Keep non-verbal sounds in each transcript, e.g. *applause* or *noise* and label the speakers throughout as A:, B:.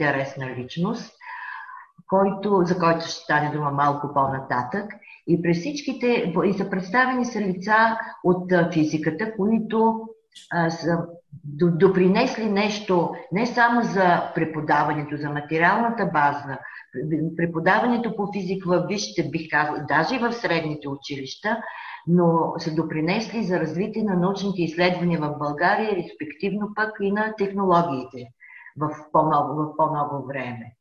A: интересна личност, който, за който ще стане дума малко по-нататък. И през всичките, и са представени са лица от физиката, които а, са допринесли нещо не само за преподаването, за материалната база, преподаването по физика в висшите, бих казал, даже и в средните училища, но са допринесли за развитие на научните изследвания в България, респективно пък и на технологиите в в по-ново време.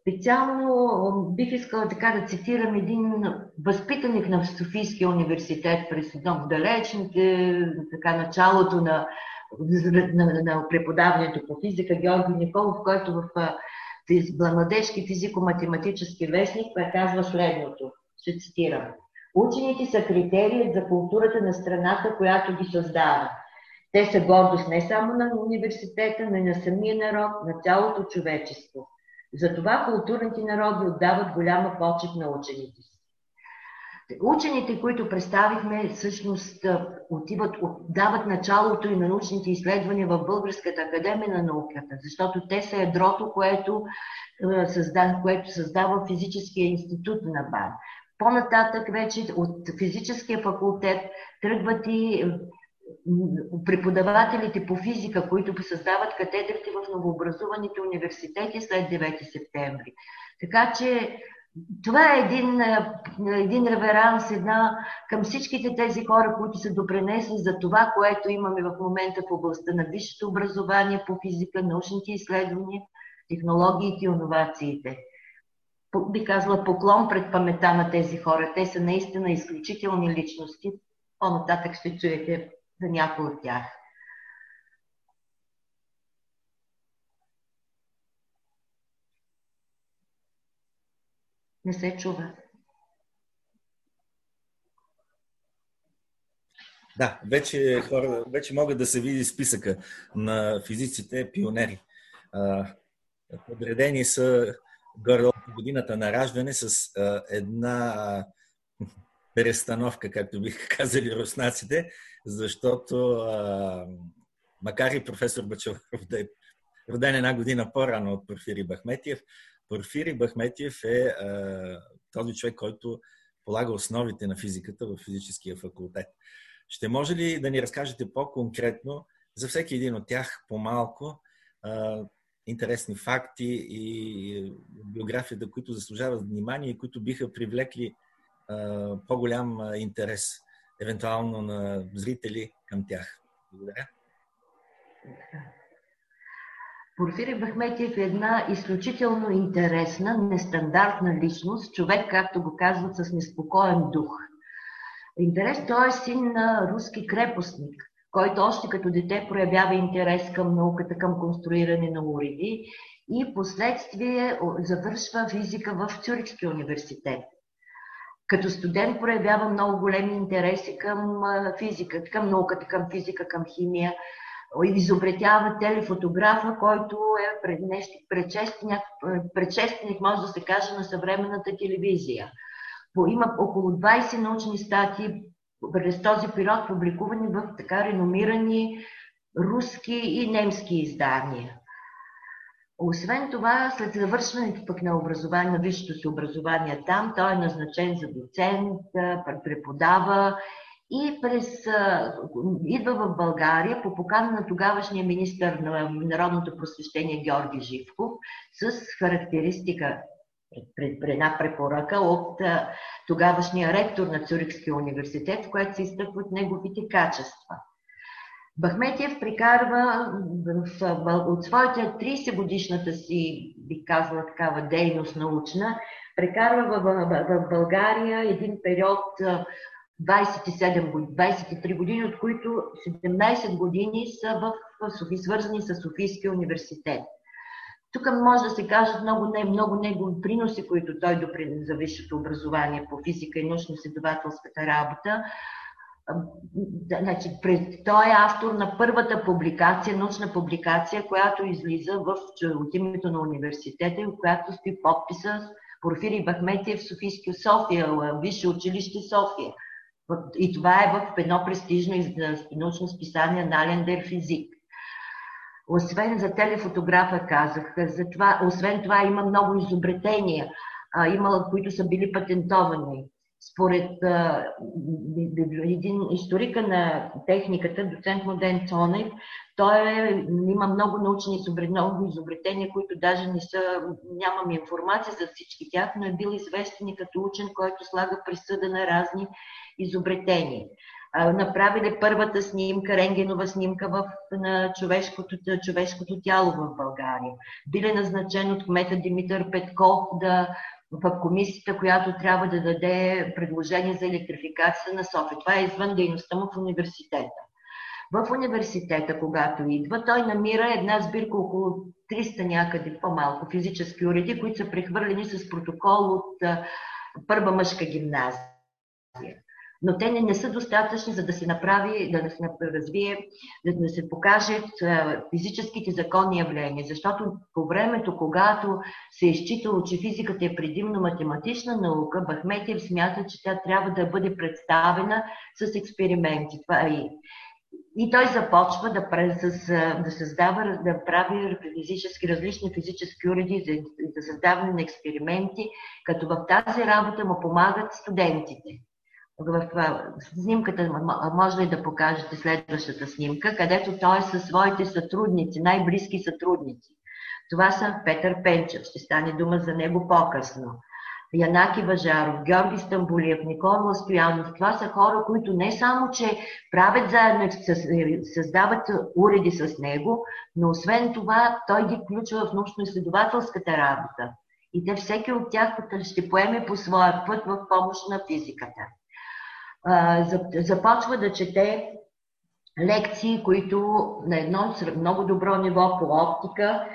A: Специално бих искала така да цитирам един възпитаник на Софийския университет през едно далечните, така началото на, на, на преподаването по физика, Георги Николов, който в Младежки физико-математически вестник казва следното. Ще цитирам. Учените са критерият за културата на страната, която ги създава. Те са гордост не само на университета, но и на самия народ, на цялото човечество. Затова културните народи отдават голяма почет на учените си. Учените, които представихме, всъщност отиват, дават началото и на научните изследвания в Българската академия на науката, защото те са ядрото, което, създава, което създава физическия институт на БАН. По-нататък вече от физическия факултет тръгват и преподавателите по физика, които създават катедрите в новообразуваните университети след 9 септември. Така че това е един, един реверанс една, към всичките тези хора, които са допренесли за това, което имаме в момента в областта на висшето образование по физика, научните изследвания, технологиите и иновациите. Би казала поклон пред памета на тези хора. Те са наистина изключителни личности. По-нататък ще чуете за някои от тях. Не се чува.
B: Да, вече, хора, вече могат да се види списъка на физиците пионери. Подредени са горе годината на раждане с една престановка, както биха *laughs* казали руснаците, защото а, макар и професор Бачалов *laughs* да е роден една година по-рано от Порфири Бахметиев, Порфири Бахметиев е а, този човек, който полага основите на физиката в физическия факултет. Ще може ли да ни разкажете по-конкретно за всеки един от тях по-малко а, интересни факти и биографията, които заслужават внимание и които биха привлекли по-голям интерес, евентуално на зрители към тях? Благодаря.
A: Порфирий Бахметиев е една изключително интересна, нестандартна личност, човек, както го казват, с неспокоен дух. Интерес, той е син на руски крепостник, който още като дете проявява интерес към науката, към конструиране на уреди и последствие завършва физика в Цюрихския университет. Като студент проявява много големи интереси към физика, към науката, към физика, към химия – изобретява телефотографа, който е предшественик, предшественик, може да се каже, на съвременната телевизия. Има около 20 научни статии през този период, публикувани в така реномирани руски и немски издания. Освен това, след завършването пък на образование, на висшето си образование там, той е назначен за доцент, преподава и през, идва в България по покана на тогавашния министр на народното просвещение Георги Живков с характеристика пред, една препоръка от тогавашния ректор на Цюрихския университет, в което се изтъкват неговите качества. Бахметиев прикарва в, в, от своята 30 годишната си, би казала такава дейност научна, прекарва в, в, в България един период 27 години, 23 години, от които 17 години са в Софи, свързани с Софийския университет. Тук може да се кажат много, не, много негови приноси, които той допринесе за висшето образование по физика и научно-изследователската работа. Значи, той е автор на първата публикация, научна публикация, която излиза в, от името на университета, в която стои подписа Порфирий Бахметиев Софийския София, Висше училище София – и това е в едно престижно научно списание Налендер физик. Освен за телефотографа казах, за това, освен това има много изобретения, а, има, които са били патентовани. Според един историка на техниката, доцент Моден Цонев, той е, има много научни много изобретения, които даже не са, нямам информация за всички тях, но е бил известен като учен, който слага присъда на разни изобретения. Направили първата снимка, рентгенова снимка в, на човешкото, човешкото тяло в България. Били назначен от кмета Димитър Петков да в комисията, която трябва да даде предложение за електрификация на София. Това е извън дейността му в университета. В университета, когато идва, той намира една сбирка около 300 някъде по-малко физически уреди, които са прехвърлени с протокол от първа мъжка гимназия. Но те не, не са достатъчни, за да се направи, да, се развие, да, да се покажат физическите законни явления. Защото по времето, когато се е изчитало, че физиката е предимно математична наука, Бахметиев смята, че тя трябва да бъде представена с експерименти. Това е и той започва да, с, да създава, да прави физически, различни физически уреди за, за създаване на експерименти, като в тази работа му помагат студентите. В снимката може ли да покажете следващата снимка, където той е със своите сътрудници, най-близки сътрудници. Това са Петър Пенчев, ще стане дума за него по-късно. Янаки Важаров, Георги Стамбулиев, Никола Стоянов. Това са хора, които не само, че правят заедно, създават уреди с него, но освен това той ги включва в научно-изследователската работа. И те всеки от тях ще поеме по своя път в помощ на физиката. Започва да чете лекции, които на едно много добро ниво по оптика,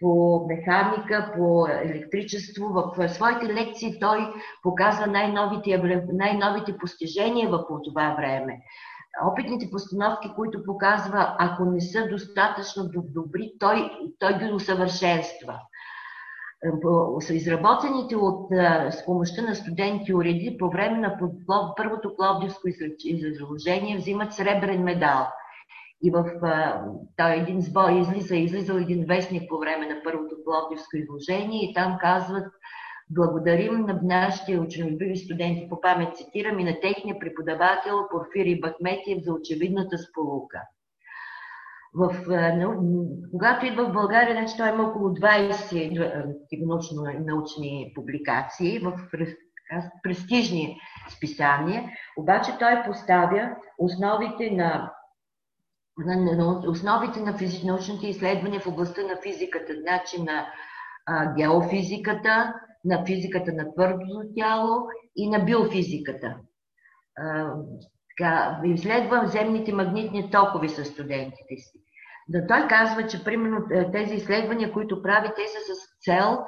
A: по механика, по електричество. В своите лекции той показва най-новите, най-новите постижения в това време. Опитните постановки, които показва, ако не са достатъчно добри, той, той ги усъвършенства. Са изработените от, с помощта на студенти уреди по време на първото пловдивско изложение взимат сребрен медал – и в той един сбор излиза, излизал един вестник по време на първото Пловдивско изложение и там казват Благодарим на нашите ученолюбиви студенти, по памет цитирам, и на техния преподавател Порфирий Бахметиев за очевидната сполука. В, когато идва в България, значи той има около 20 научно, научни публикации в престижни списания, обаче той поставя основите на на основите на физи... научните изследвания в областта на физиката, значи на а, геофизиката, на физиката на твърдото тяло и на биофизиката. А, така, изследвам земните магнитни токови с студентите си. Да той казва, че примерно тези изследвания, които прави, те са с цел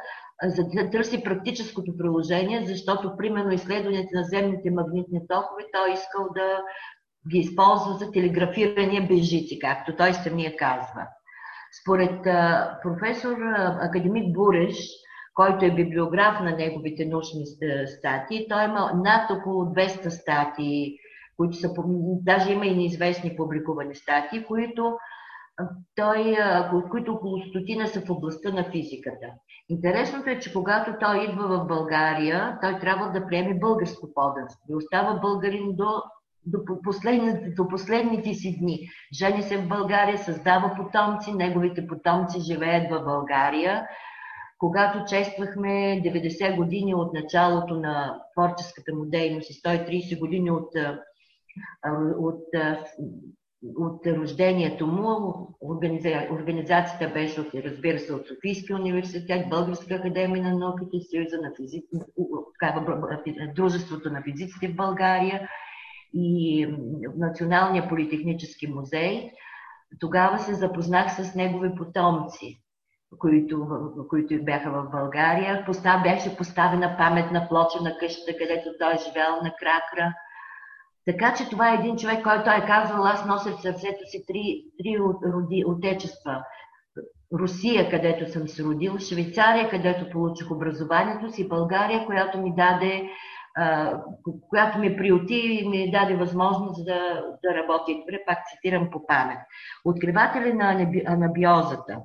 A: за да търси практическото приложение, защото примерно изследването на земните магнитни токове, той е искал да ги използва за телеграфиране без жици, както той самия казва. Според а, професор академик Буреш, който е библиограф на неговите научни статии, той има над около 200 статии, които са, даже има и неизвестни публикувани статии, които той, които около стотина са в областта на физиката. Интересното е, че когато той идва в България, той трябва да приеме българско поданство и остава българин до до, последните, до последните си дни. Жени се в България, създава потомци, неговите потомци живеят в България. Когато чествахме 90 години от началото на творческата му дейност и 130 години от, от, от рождението му, организацията беше, разбира се, от Софийския университет, Българска академия на науките, Съюза на физици, Дружеството на физиците в България – и Националния политехнически музей, тогава се запознах с негови потомци, които, които бяха в България. Постав, беше поставена паметна плоча на къщата, където той е живял на Кракра. Така че това е един човек, който е казал, аз нося в сърцето си три, три роди, отечества. Русия, където съм се родил, Швейцария, където получих образованието си, България, която ми даде която ми приоти и ми даде възможност да, да работя. Пак цитирам по памет. Откриватели на анабиозата.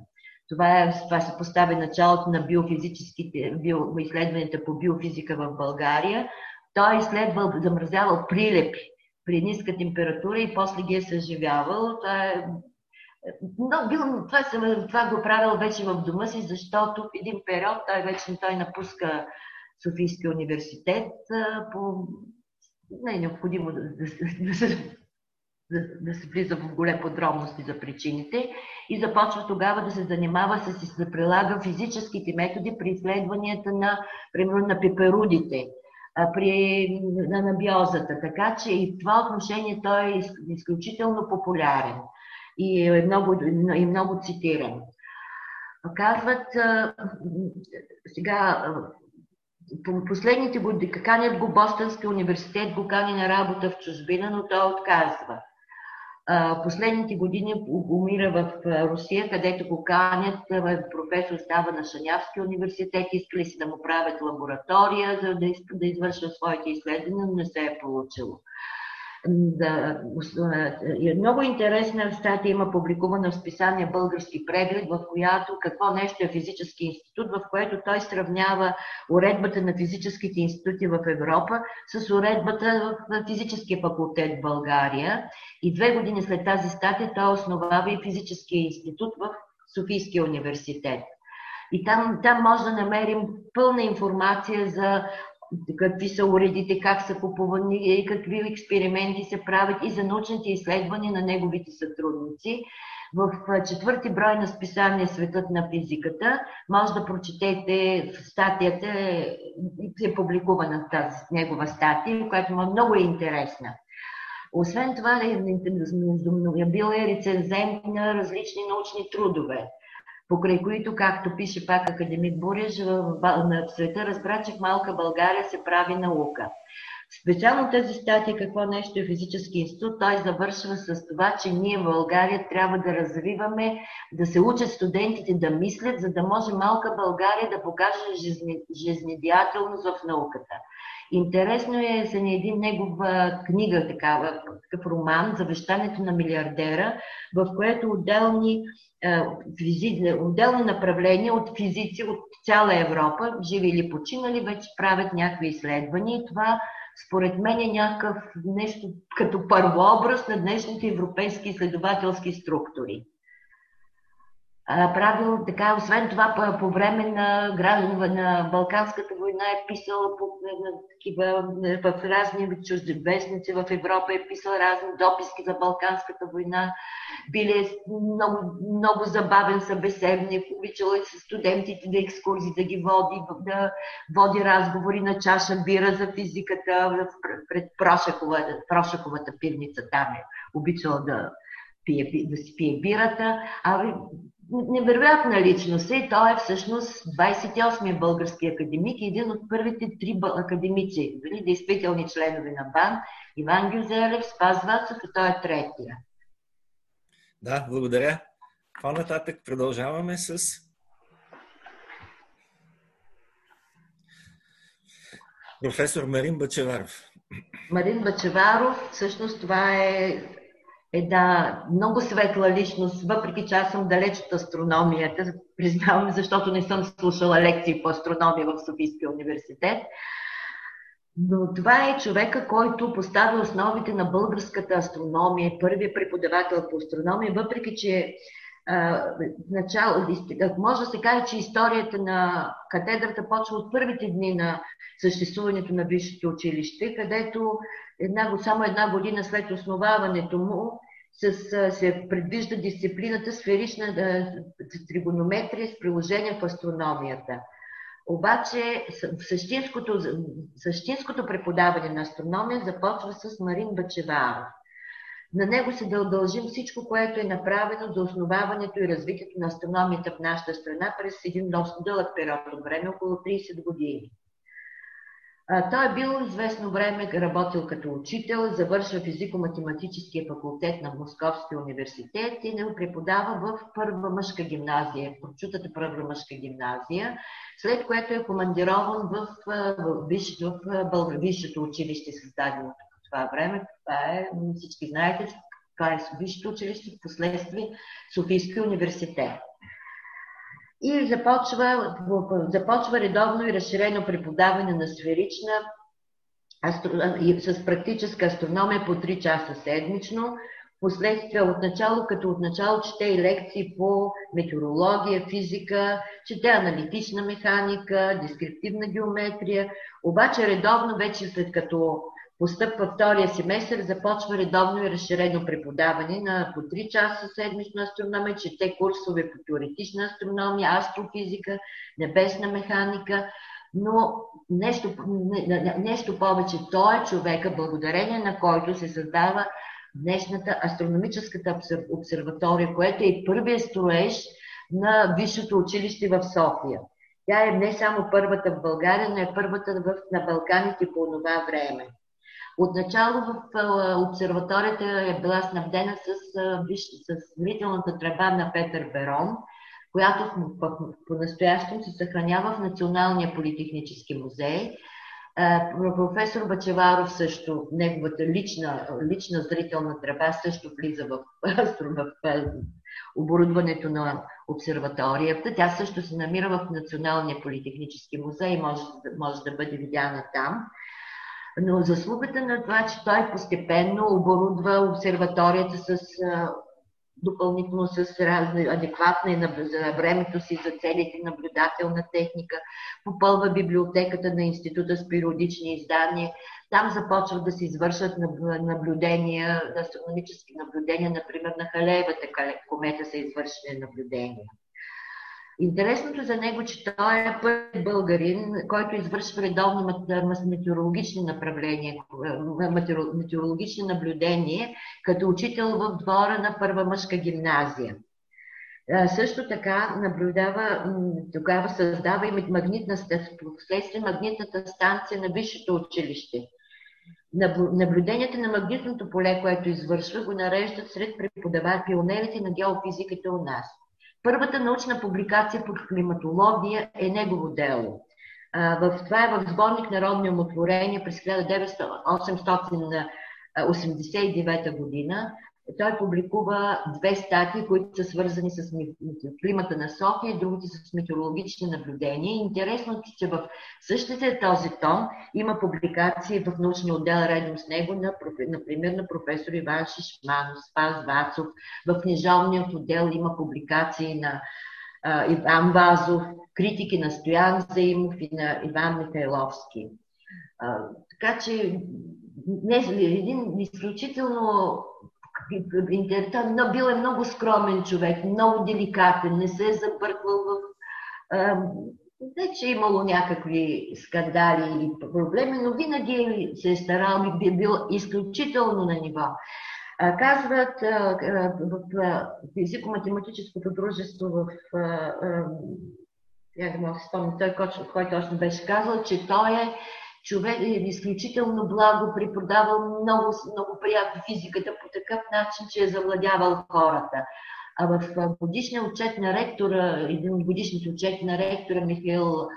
A: Това, е, това се поставя началото на биофизическите, био, изследванията по биофизика в България. Той е изследвал, замразявал прилепи при ниска температура и после ги е съживявал. Това е но бил, това, съм, това го правил вече в дома си, защото в един период той вече той напуска Софийския университет. По... Не е необходимо да, да, да, да, да се влиза в големи подробности за причините и започва тогава да се занимава с да прилага физическите методи при изследванията на, примерно, на пеперудите, при анабиозата. Така че и в това отношение той е изключително популярен и е много, и много цитиран. Казват, сега, по последните години, канят го Бостонския университет, го кани на работа в чужбина, но той отказва. Последните години умира в Русия, където го канят. Професор става на Шанявския университет. Искали си да му правят лаборатория, за да, да извършва своите изследвания, но не се е получило да, е много интересна статия има публикувана в списание Български преглед, в която какво нещо е физически институт, в което той сравнява уредбата на физическите институти в Европа с уредбата в физическия факултет в България. И две години след тази статия той основава и физическия институт в Софийския университет. И там, там може да намерим пълна информация за какви са уредите, как са купувани, какви експерименти се правят и за научните изследвания на неговите сътрудници. В четвърти брой на списание Светът на физиката може да прочетете статията, е публикувана тази негова статия, която много е интересна. Освен това, е, е бил е рецензент на различни научни трудове покрай които, както пише пак академик Буреш, в света разбра, че в малка България се прави наука. Специално тази статия какво нещо е физически институт, той завършва с това, че ние в България трябва да развиваме, да се учат студентите да мислят, за да може малка България да покаже жизне, жизнедеятелност в науката. Интересно е за един негова книга, такава, такъв роман, Завещането на милиардера, в което отделни е, отделни направления от физици от цяла Европа, живи или починали, вече правят някакви изследвания. Това, според мен, е някакъв нещо като първообраз на днешните европейски изследователски структури правил така, освен това по, време на, на Балканската война е писал по, на, такива, в разни чужди вестници в Европа, е писал разни дописки за Балканската война, били е много, много забавен събеседник, обичал е с студентите да екскурзии да ги води, да води разговори на чаша бира за физиката пред Прошаковата, Прошаковата пивница там е обичал да пие, да си пие бирата. А невероятна личност е. Той е всъщност 28-я български академик и един от първите три академици, дали, действителни членове на БАН. Иван Гюзелев, Спас Вацов и той е третия.
B: Да, благодаря. По-нататък продължаваме с професор Марин Бачеваров.
A: Марин Бачеваров, всъщност това е една много светла личност, въпреки че аз съм далеч от астрономията, признавам, защото не съм слушала лекции по астрономия в Софийския университет. Но това е човека, който поставя основите на българската астрономия, първият преподавател по астрономия, въпреки че начало, може да се каже, че историята на катедрата почва от първите дни на съществуването на Висшето училище, където една, само една година след основаването му с, се предвижда дисциплината сферична тригонометрия с приложение в астрономията. Обаче същинското, същинското преподаване на астрономия започва с Марин Бачеваров. На него се дължим всичко, което е направено за основаването и развитието на астрономията в нашата страна през един доста дълъг период от време, около 30 години. той е бил известно време работил като учител, завършва физико-математическия факултет на Московския университет и не преподава в първа мъжка гимназия, прочутата първа мъжка гимназия, след което е командирован в, в, в, в висшето училище, създадено това време. Това е, всички знаете, това е висшето училище, в последствие Софийски университет и започва, започва редовно и разширено преподаване на сферична астро... с практическа астрономия по 3 часа седмично. Последствие отначало, като отначало чете и лекции по метеорология, физика, чете аналитична механика, дескриптивна геометрия, обаче редовно вече след като Постъпва втория семестър, започва редовно и разширено преподаване на по 3 часа седмична астрономия, чете курсове по теоретична астрономия, астрофизика, небесна механика, но нещо, не, нещо повече. Той е човека, благодарение на който се създава днешната астрономическата обсерватория, което е първият строеж на Висшето училище в София. Тя е не само първата в България, но е първата в, на Балканите по това време. Отначало в обсерваторията е била снабдена с, с зрителната тръба на Петър Берон, която по-настоящем се съхранява в Националния политехнически музей. Професор Бачеваров също, неговата лична, лична зрителна тръба също влиза в, *laughs* в оборудването на обсерваторията. Тя също се намира в Националния политехнически музей и може, може да бъде видяна там. Но заслугата на това, че той постепенно оборудва обсерваторията с допълнително с разни, адекватна за времето си за целите наблюдателна техника, попълва библиотеката на института с периодични издания. Там започват да се извършват наблюдения, астрономически наблюдения, например на Халеевата комета са извършени наблюдения. Интересното за него, че той е първи българин, който извършва редовно метеорологични направления, метеорологични наблюдения, като учител в двора на първа мъжка гимназия. Също така наблюдава, тогава създава и магнитна, последствие магнитната станция на Висшето училище. Наблюденията на магнитното поле, което извършва, го нареждат сред преподаватели, пионерите на геофизиката у нас. Първата научна публикация по климатология е негово дело. В, това е в сборник Народни умотворения през 1889 година. Той публикува две статии, които са свързани с климата на София и другите с метеорологични наблюдения. Интересно е, че в същите този том има публикации в научния отдел редом с него, на, например на професор Иван Шишманов, Спас Вацов. В книжовният отдел има публикации на а, Иван Вазов, критики на Стоян Заимов и на Иван Михайловски. А, така че днес един изключително но бил е много скромен човек, много деликатен, не се е забърквал в... не, че е имало някакви скандали или проблеми, но винаги се е старал и би бил изключително на ниво. Казват в физико-математическото дружество в я не мога да спомня, той, който още беше казал, че той е човек е изключително благо, преподавал много, много приятно физиката по такъв начин, че е завладявал хората. А в годишния отчет на ректора, един от годишните отчети на ректора Михаил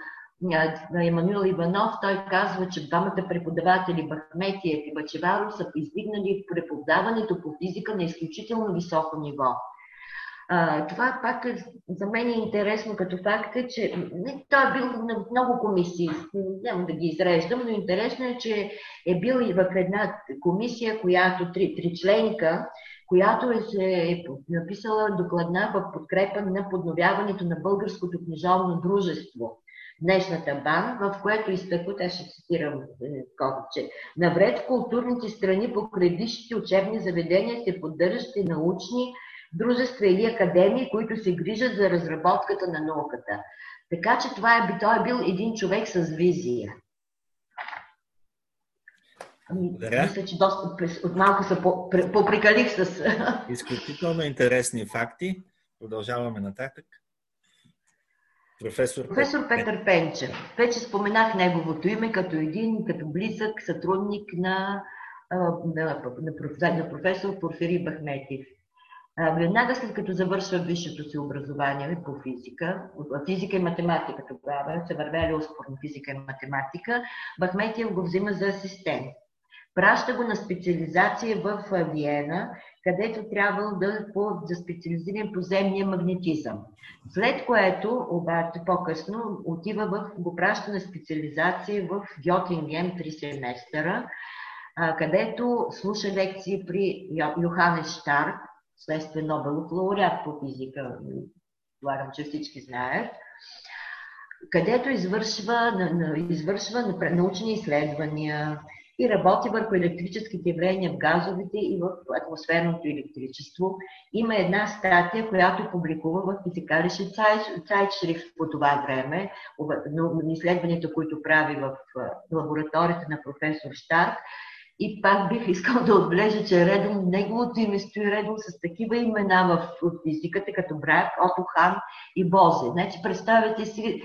A: Емануил Иванов, той казва, че двамата преподаватели Бахметиев и Бачеваров са издигнали преподаването по физика на изключително високо ниво. А, това пак е, за мен е интересно като факт е, че не, той е бил на много комисии, няма да ги изреждам, но интересно е, че е бил и в една комисия, която три, членка, която е, се е написала докладна в подкрепа на подновяването на българското книжовно дружество днешната БАН, в което изтъкват, аз ще цитирам че навред в културните страни по висшите учебни заведения се поддържат и научни дружества или академии, които се грижат за разработката на науката. Така че това е, той е бил един човек с визия. Ами, мисля, че доста от малко се поприкалих с... *laughs*
B: Изключително интересни факти. Продължаваме нататък. Професор,
A: Професор Петър Пенчев. Вече споменах неговото име като един, като близък сътрудник на, на, на, на професор Порфири Бахметив. Веднага след като завършва висшето си образование по физика, физика и математика тогава, се вървяли успорно физика и математика, Бахметиев го взима за асистент. Праща го на специализация в Виена, където трябвало да, по, да специализирам по земния магнетизъм. След което, обаче, по-късно отива в, го праща на специализация в Гьотингем три семестъра, където слуша лекции при Йоханес Штарк, следствие Нобелов лауреат по физика, предполагам, че всички знаят, където извършва, извършва научни изследвания и работи върху електрическите явления в газовите и в атмосферното електричество. Има една статия, която публикува в физикалише Цайтшрифт по това време, изследванията, които прави в лабораторията на професор Штарк, и пак бих искал да отбележа, че редом неговото име стои редом с такива имена в, физиката, като Брак, Ото Хан и Бозе. Значи, представете си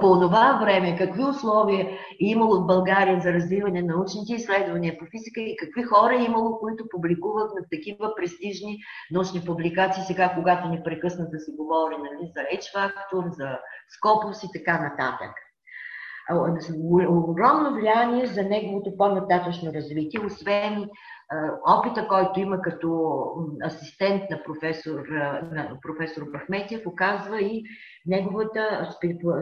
A: по това време какви условия е имало в България за развиване на научните изследвания по физика и какви хора е имало, които публикуват на такива престижни научни публикации, сега когато ни прекъснат да се говори нали, за H-фактор, за Скопус и така нататък огромно влияние за неговото по-нататъчно развитие, освен опита, който има като асистент на професор, на професор Бахметиев, показва и неговата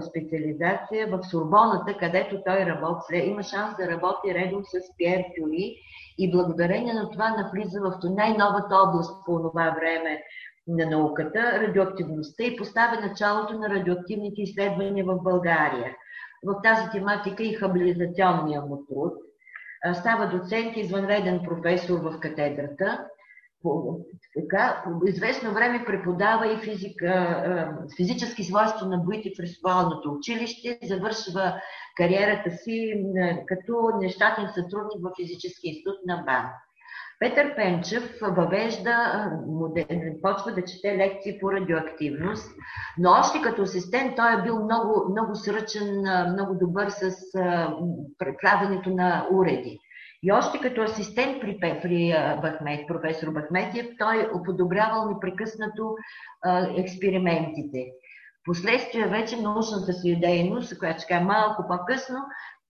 A: специализация в Сурбоната, където той работи, има шанс да работи редом с Пьер Кюри и благодарение на това навлиза в най-новата област по това време на науката, радиоактивността и поставя началото на радиоактивните изследвания в България – в тази тематика и хабилизационния му труд. Става доцент, извънреден професор в катедрата. По, така, по известно време преподава и физика, физически свойства на боите в рисувалното училище, завършва кариерата си като нещатен сътрудник в физически институт на БАН. Петър Пенчев въвежда, почва да чете лекции по радиоактивност, но още като асистент той е бил много, много сръчен, много добър с правенето на уреди. И още като асистент при, при Бахмет, професор Бахметиев, той уподобрявал непрекъснато експериментите. Последствие вече научната си дейност, която ще малко по-късно,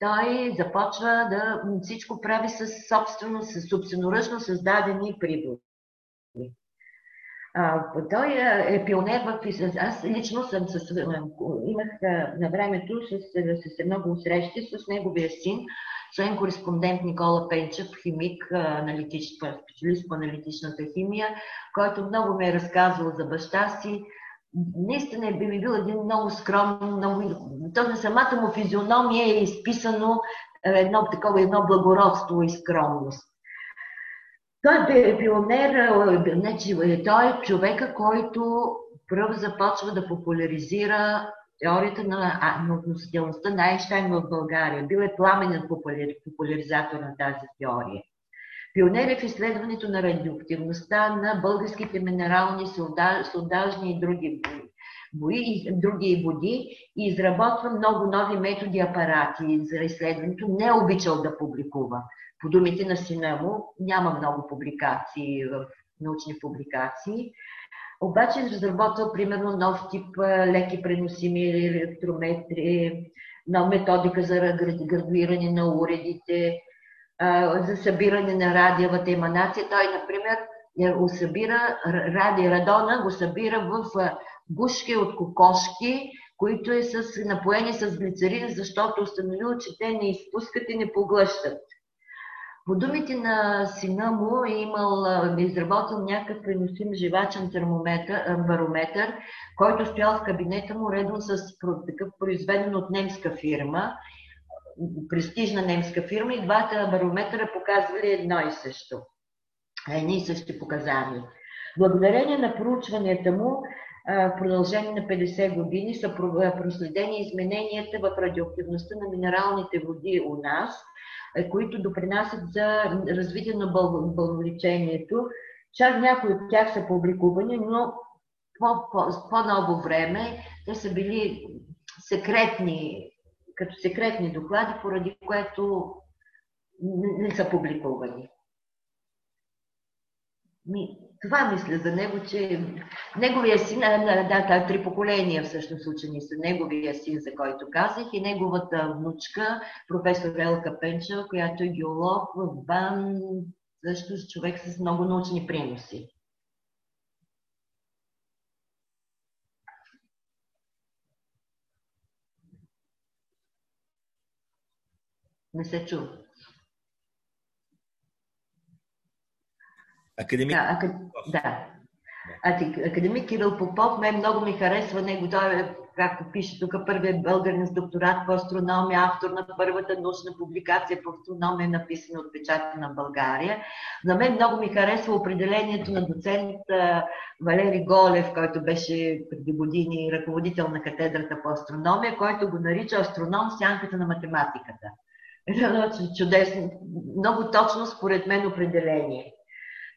A: той започва да всичко прави с собствено, с собственоръчно създадени прибори. той е пионер в... Аз лично съм с... имах на времето с, с, много срещи с неговия син, член кореспондент Никола Пенчев, химик, аналитич, специалист по аналитичната химия, който много ме е разказвал за баща си, наистина би ми бил един много скромен, много... То на самата му физиономия е изписано е, едно такова, едно благородство и скромност. Той е пионер, е, значи, е, той е човека, който пръв започва да популяризира теорията на, на относителността на Айнштайн в България. Бил е пламенен популяризатор на тази теория. Пионер е в изследването на радиоактивността на българските минерални, сондажни и други бои, други води и изработва много нови методи апарати за изследването. Не е обичал да публикува. По думите на сина му няма много публикации в научни публикации. Обаче разработвал примерно нов тип леки преносими електрометри, нова методика за градуиране на уредите, за събиране на радиовата еманация. Той, например, го събира, ради радона го събира в гушки от кокошки, които е с, напоени с глицерин, защото установил, че те не изпускат и не поглъщат. По думите на сина му е имал, е изработил някакъв преносим живачен барометър, който стоял в кабинета му редом с такъв произведен от немска фирма престижна немска фирма и двата барометъра показвали едно и също. Едни и същи показания. Благодарение на проучванията му, в продължение на 50 години са проследени измененията в радиоактивността на минералните води у нас, които допринасят за развитие на бълнолечението. Чак някои от тях са публикувани, но по-ново време Те са били секретни, като секретни доклади, поради което не са публикувани. Ми, това мисля за него, че неговия син, да, да, три поколения всъщност учени са, неговия син, за който казах, и неговата внучка, професор Елка Пенчева, която е геолог в БАН, също човек с много научни приноси. Не се чува.
B: Академик.
A: Да, акад... да. Академик Кирил Попов, мен много ми харесва него. Той е, както пише тук, първият българин с докторат по астрономия, автор на първата научна публикация по астрономия, написана от печата на България. За мен много ми харесва определението на доцент Валери Голев, който беше преди години ръководител на катедрата по астрономия, който го нарича астроном сянката на математиката. Едно чудесно, много точно според мен определение.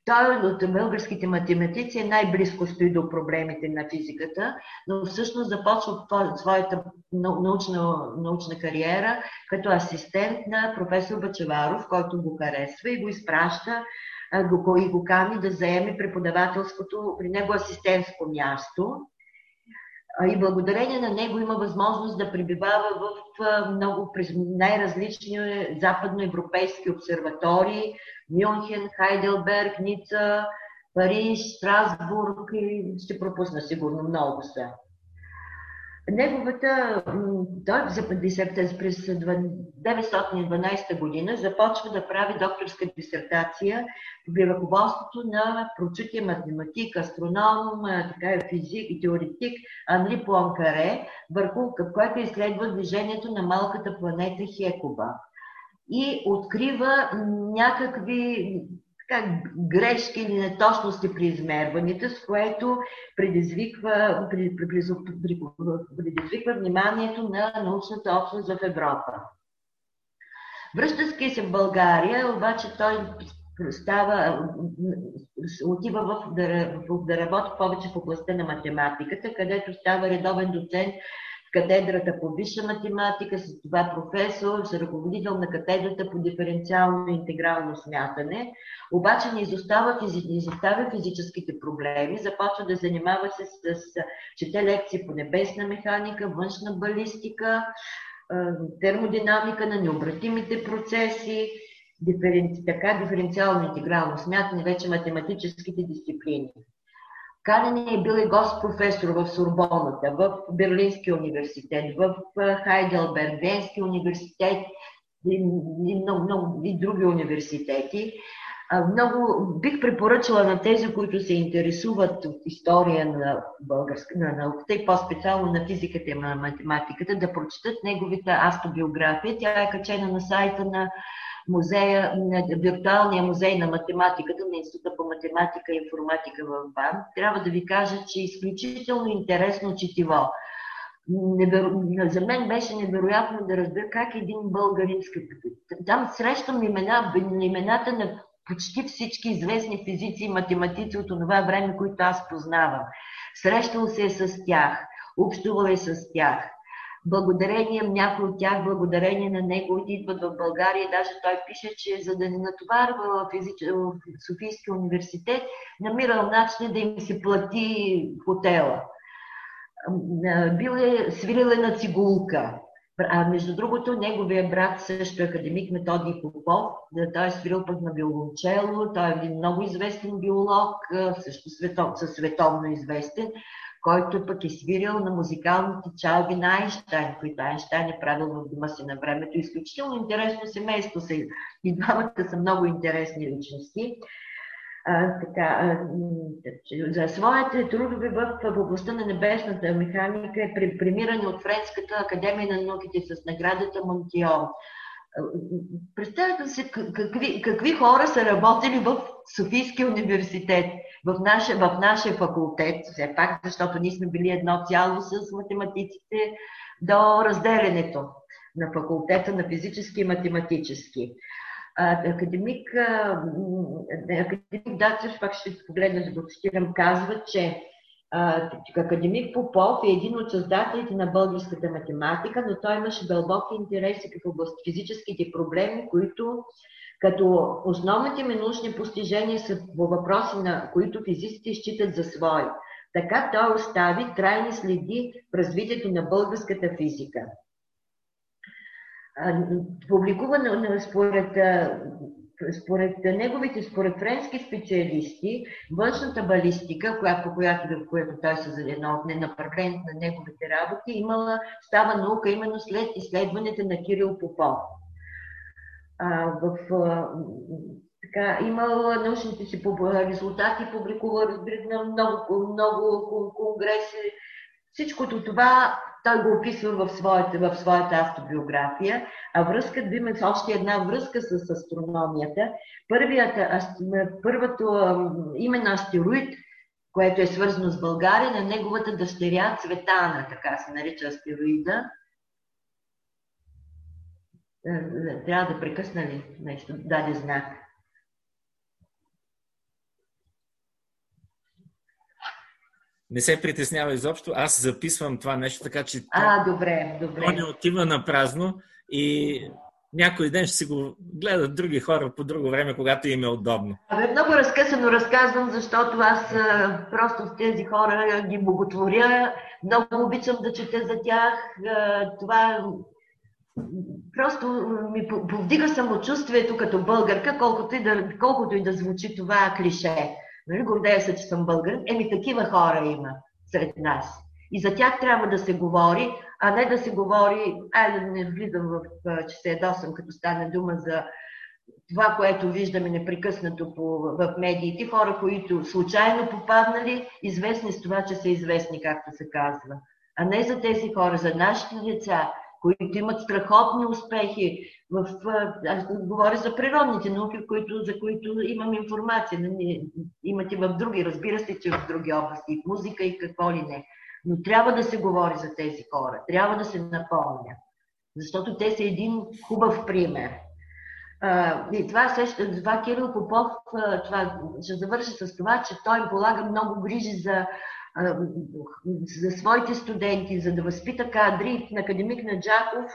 A: Той от българските математици е най-близко стои до проблемите на физиката, но всъщност започва своята научна, научна кариера като асистент на професор Бачеваров, който го харесва и го изпраща и го кани да заеме преподавателското при него асистентско място. И благодарение на него има възможност да пребивава в много най-различни западноевропейски обсерватории, Мюнхен, Хайделберг, Ница, Париж, Страсбург и ще пропусна сигурно много са. Неговата, той през 1912 година започва да прави докторска дисертация при ръководството на прочутие математик, астроном, така физик и теоретик Анри Пуанкаре, върху което изследва движението на малката планета Хекоба и открива някакви грешки или неточности при измерваните, с което предизвиква, предизвиква вниманието на научната общност в Европа. Връщайки се в България, обаче той става, отива в, да, в, да работи повече в областта на математиката, където става редовен доцент катедрата по висша математика, с това професор, с ръководител на катедрата по диференциално и интегрално смятане, обаче не изостава, не изостава физическите проблеми, започва да занимава се с, с чете лекции по небесна механика, външна балистика, термодинамика на необратимите процеси, диференци, така диференциално интегрално смятане, вече математическите дисциплини. Канен е бил и гост професор в Сурбоната, в Берлинския университет, в Хайделберг, Венския университет и, много, много, и други университети. Много бих препоръчала на тези, които се интересуват от история на, българска, на науката и по-специално на физиката и на математиката, да прочитат неговите автобиография. Тя е качена на сайта на музея, виртуалния музей на математиката на Института по математика и информатика в БАН. Трябва да ви кажа, че е изключително интересно четиво. Неверо... За мен беше невероятно да разбера как един българин, там срещам имена, имената на почти всички известни физици и математици от това време, които аз познавам. Срещал се е с тях, общувал е с тях благодарение, някои от тях благодарение на него идват в България. Даже той пише, че за да не натоварва в, физич... Софийския университет, намирал начин да им се плати хотела. Бил е, свирил е на цигулка. А между другото, неговия брат също е академик Методий Попов. Той е свирил пък на биолончело. Той е един много известен биолог, също светов, със световно известен който пък е свирил на музикалните чалби на Айнштайн, които Айнштайн е правил в дома си на времето. Изключително интересно семейство са. И двамата са много интересни личности. А, така, а, за своите трудове в, в областта на небесната механика е премиране от Френската академия на науките с наградата Монтион. Представете си какви, какви хора са работили в Софийския университет в нашия, в нашия факултет, все пак, защото ние сме били едно цяло с математиците до разделянето на факултета на физически и математически. Академик, академик Дацев, пак ще погледна да го цитирам, казва, че Академик Попов е един от създателите на българската математика, но той имаше дълбоки интереси в област физическите проблеми, които като основните ми научни постижения са по въпроси, на които физиците считат за свои. Така той остави трайни следи в развитието на българската физика. Публикувано според според неговите, според френски специалисти, външната балистика, която, която, която той се за едно от направленията на неговите работи, имала, става наука именно след изследването на Кирил Попов. А, в, а, така, имал научните си резултати, публикува, разбира на много, много конгреси. Всичкото това той го описва в своята, в своята автобиография, а връзка, да има още една връзка с астрономията. Първият, първото име на астероид, което е свързано с България, на неговата дъщеря Цветана, така се нарича астероида. Е, трябва да прекъсна ли нещо, даде знак.
B: Не се притеснява изобщо. Аз записвам това нещо, така че
A: а, добре, добре.
B: то не отива на празно и някой ден ще си го гледат други хора по друго време, когато им е удобно.
A: Абе, много разкъсано разказвам, защото аз а, просто с тези хора ги боготворя. Много обичам да чета за тях. А, това просто ми повдига самочувствието като българка, колкото и да, колкото и да звучи това клише. Нали, гордея се, че съм българин. Еми, такива хора има сред нас. И за тях трябва да се говори, а не да се говори, айде да не влизам в, че се ядосам, като стане дума за това, което виждаме непрекъснато по, в медиите, хора, които случайно попаднали, известни с това, че са известни, както се казва. А не за тези хора, за нашите деца, които имат страхотни успехи. В, аз говоря за природните науки, които, за които имам информация. Нали, имат и в други, разбира се, че в други области, в музика и какво ли не. Но трябва да се говори за тези хора, трябва да се напомня. Защото те са един хубав пример. и това, сеща, това Кирил Попов, това, ще завърши с това, че той полага много грижи за за своите студенти, за да възпита кадри. На академик Наджаков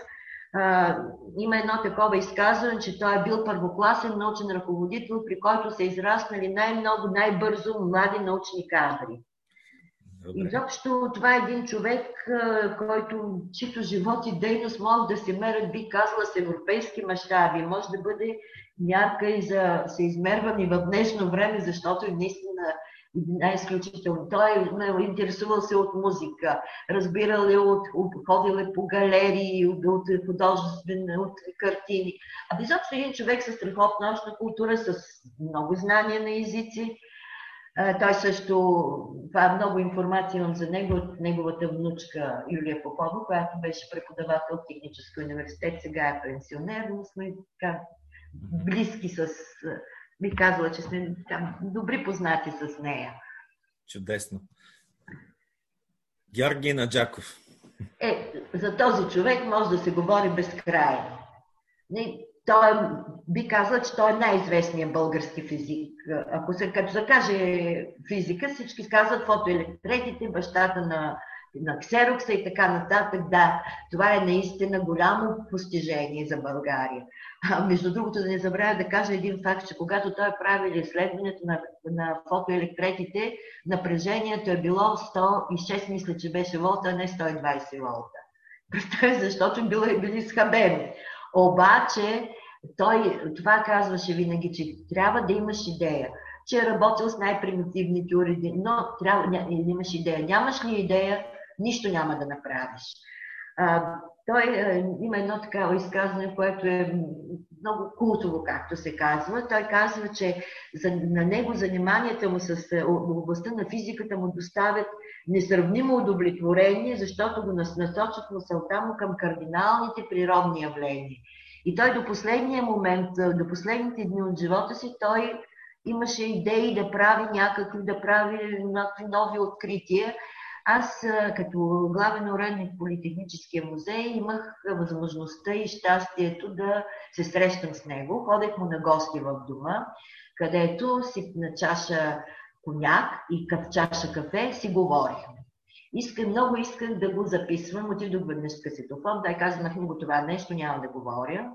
A: има едно такова изказване, че той е бил първокласен научен ръководител, при който са израснали най-много, най-бързо млади научни кадри. Добре. Изобщо това е един човек, който, чито живот и дейност могат да се мерят, би казала, с европейски мащаби. Може да бъде мярка и за се измервани в днешно време, защото е наистина най-изключително. Той е интересувал се от музика, разбирал е от, ходил е по галерии, от, художествени, от картини. А изобщо един човек с страхотна обща култура, с много знания на езици. Той също, това е много информация имам за него от неговата внучка Юлия Попова, която беше преподавател в Технически университет, сега е пенсионер, но сме така близки с би казала, че сме там, добри познати с нея.
B: Чудесно. Георги Наджаков.
A: Е, за този човек може да се говори безкрайно. Той би казал, че той е най-известният български физик. Ако се, като се каже физика, всички казват фотоелектретите, бащата на на ксерокса и така нататък. Да, това е наистина голямо постижение за България. А, между другото, да не забравя да кажа един факт, че когато той е правил изследването на, на фотоелектретите, напрежението е било 106, мисля, че беше волта, а не 120 волта. Представя, защото било, били схабени. Обаче, той това казваше винаги, че трябва да имаш идея че е работил с най-примитивните уреди, но трябва, ня, имаш идея. Нямаш ли идея, нищо няма да направиш. А, той а, има едно такава изказване, което е много култово, както се казва. Той казва, че за, на него заниманията му с областта на физиката му доставят несравнимо удовлетворение, защото го насочат мисълта му към кардиналните природни явления. И той до последния момент, до последните дни от живота си, той имаше идеи да прави някакви, да прави някакви нови открития, аз като главен уредник в Политехническия музей имах възможността и щастието да се срещам с него. Ходех му на гости в дома, където си на чаша коняк и каф чаша кафе си говорихме. Искам, много исках да го записвам. Отидох веднъж с касетофон. Дай казах на го това нещо, няма да говоря.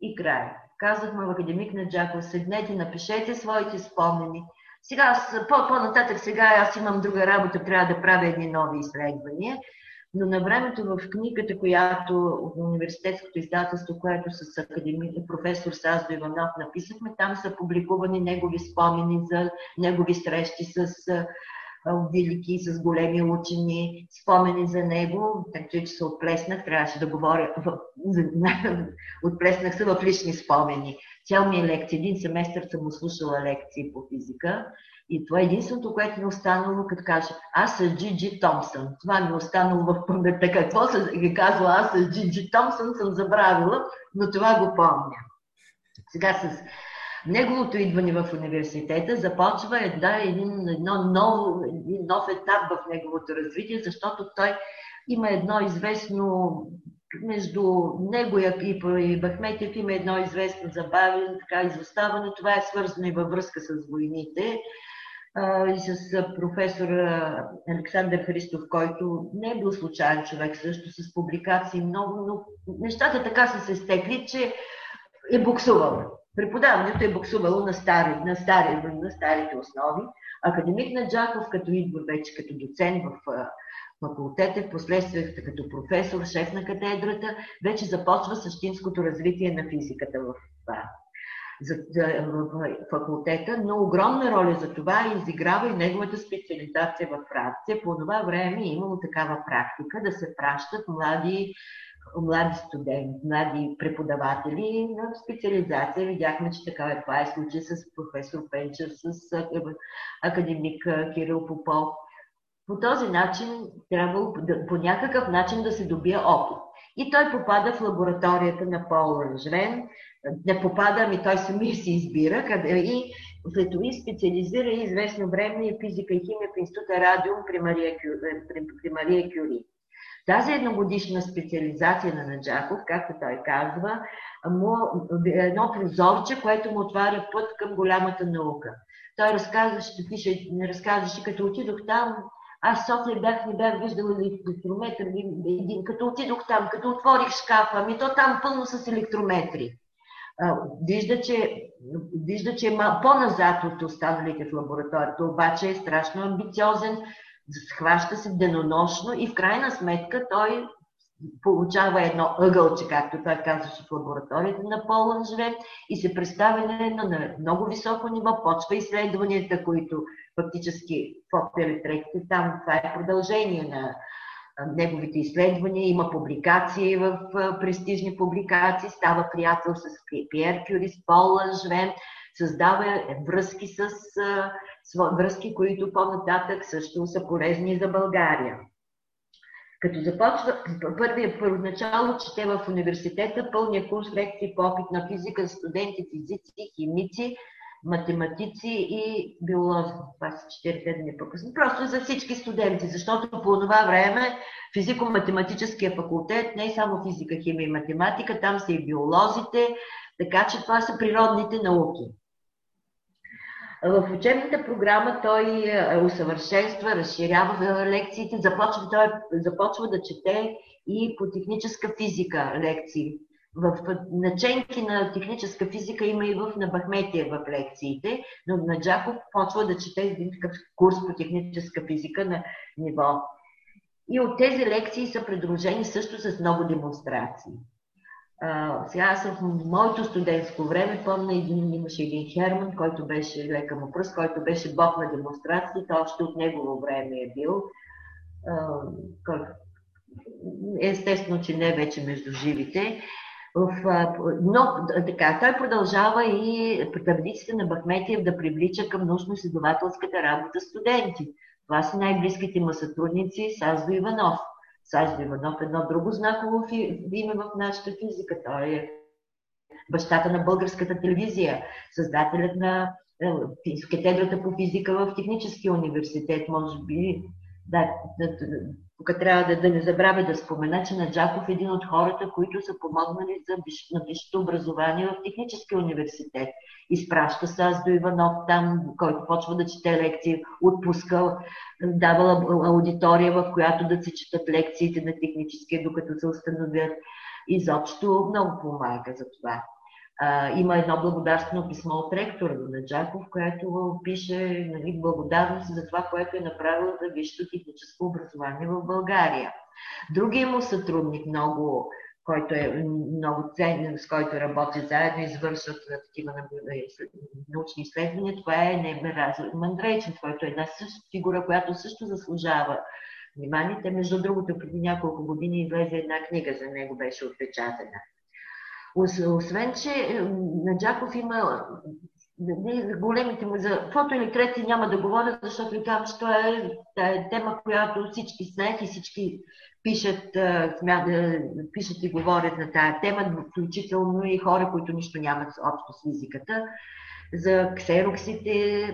A: И край. Казахме в академик на Джаков, седнете, напишете своите спомени. Сега, аз, по- по-нататък сега аз имам друга работа, трябва да правя едни нови изследвания. Но на времето в книгата, която в университетското издателство, което с академик, професор Саздо Иванов написахме, там са публикувани негови спомени за негови срещи с велики, с големи учени, спомени за него, така че се отплеснах, трябваше да говоря, *laughs* отплеснах се в лични спомени. Цял ми е лекция, един семестър съм слушала лекции по физика и това е единственото, което ми е останало, като кажа, аз с Джиджи Томсън. Това ми е останало в паметта. Какво ги казва аз с Джиджи Томсън, съм забравила, но това го помня. Сега с неговото идване в университета започва една, един, едно ново, един нов етап в неговото развитие, защото той има едно известно между него и Бахметев има едно известно забавяне, така изоставане. Това е свързано и във връзка с войните и с професор Александър Христов, който не е бил случайен човек, също с публикации много, но нещата така са се стекли, че е буксувал. Преподаването е буксувало на, стари, на, стари, на старите основи. Академик Наджаков, като идва вече като доцент в факултета, в последствие като професор, шеф на катедрата, вече започва същинското развитие на физиката в за, факултета, но огромна роля за това изиграва и неговата специализация в Франция. По това време е имало такава практика да се пращат млади млади студенти, млади преподаватели на специализация. Видяхме, че така е. Това е случай с професор Пенчев, с академик Кирил Попов. По този начин трябва по някакъв начин да се добие опит. И той попада в лабораторията на Пол Ранжвен. Не попада, ами той сами си избира. Къде, и след специализира известно време и физика и химия в института Радиум при Мария, при, при Мария Кюри. Тази едногодишна специализация на Наджаков, както той казва, му е едно прозорче, което му отваря път към голямата наука. Той разказваше, пише, разказваше, като отидох там, аз София бях, не бях виждала електрометър, един, като отидох там, като отворих шкафа, ми то там пълно с електрометри. Вижда, че, вижда, че по-назад от останалите в лабораторията, обаче е страшно амбициозен, схваща се денонощно и в крайна сметка той получава едно ъгълче, както той казваше в лабораторията на Полън живе и се представя на, на много високо ниво, почва изследванията, които фактически в оптоелектриките, там това е продължение на неговите изследвания, има публикации в престижни публикации, става приятел с Пьер Кюри, с Пол Лънжвен, създава връзки с връзки, които по-нататък също са полезни за България. Като започва първия първоначало, чете в университета пълния курс лекции по опит на физика за студенти, физици, химици, математици и биолози. Това са 4 дни по-късно. Просто за всички студенти, защото по това време физико-математическия факултет не е само физика, химия и математика, там са и биолозите, така че това са природните науки. В учебната програма той е, усъвършенства, разширява лекциите, започва, той започва да чете и по техническа физика лекции. В наченки на техническа физика има и в Набахметия в лекциите, но на Джаков почва да чете един такъв курс по техническа физика на ниво. И от тези лекции са придружени също с много демонстрации. А, сега аз в моето студентско време помня, един, имаше един Херман, който беше лека му пръст, който беше бог на демонстрациите, още от негово време е бил. А, естествено, че не вече между живите. В, но така, той продължава и традицията на Бахметиев да привлича към научно-изследователската работа студенти. Това са най-близките му сътрудници Саздо Иванов. Сажда Иванов, едно друго знаково име в нашата физика. Той е бащата на българската телевизия, създателят на е, катедрата по физика в Техническия университет, може би да, да, тук трябва да, да не забравя да спомена, че Наджаков е един от хората, които са помогнали за на висшето образование в Техническия университет. Изпраща се аз до Иванов там, който почва да чете лекции, отпуска, давала аудитория, в която да се четат лекциите на техническия, докато се установят. Изобщо много помага за това. Има едно благодарствено писмо от ректора на Наджаков, което пише нали, благодарност за това, което е направил за висшето техническо образование в България. Другия му сътрудник, много, който е много ценен, с който работи заедно, извършват такива научни изследвания, това е Немер Мандрейчин, който е една съща фигура, която също заслужава внимание. Между другото, преди няколко години излезе една книга за него, беше отпечатана. Освен, че е, Наджаков има големите му за фотоилюстрации няма да говоря, защото ви казвам, че това е, това е тема, която всички знаят и всички пишат, смят, пишат и говорят на тая тема, включително и хора, които нищо нямат общо с физиката. За ксероксите,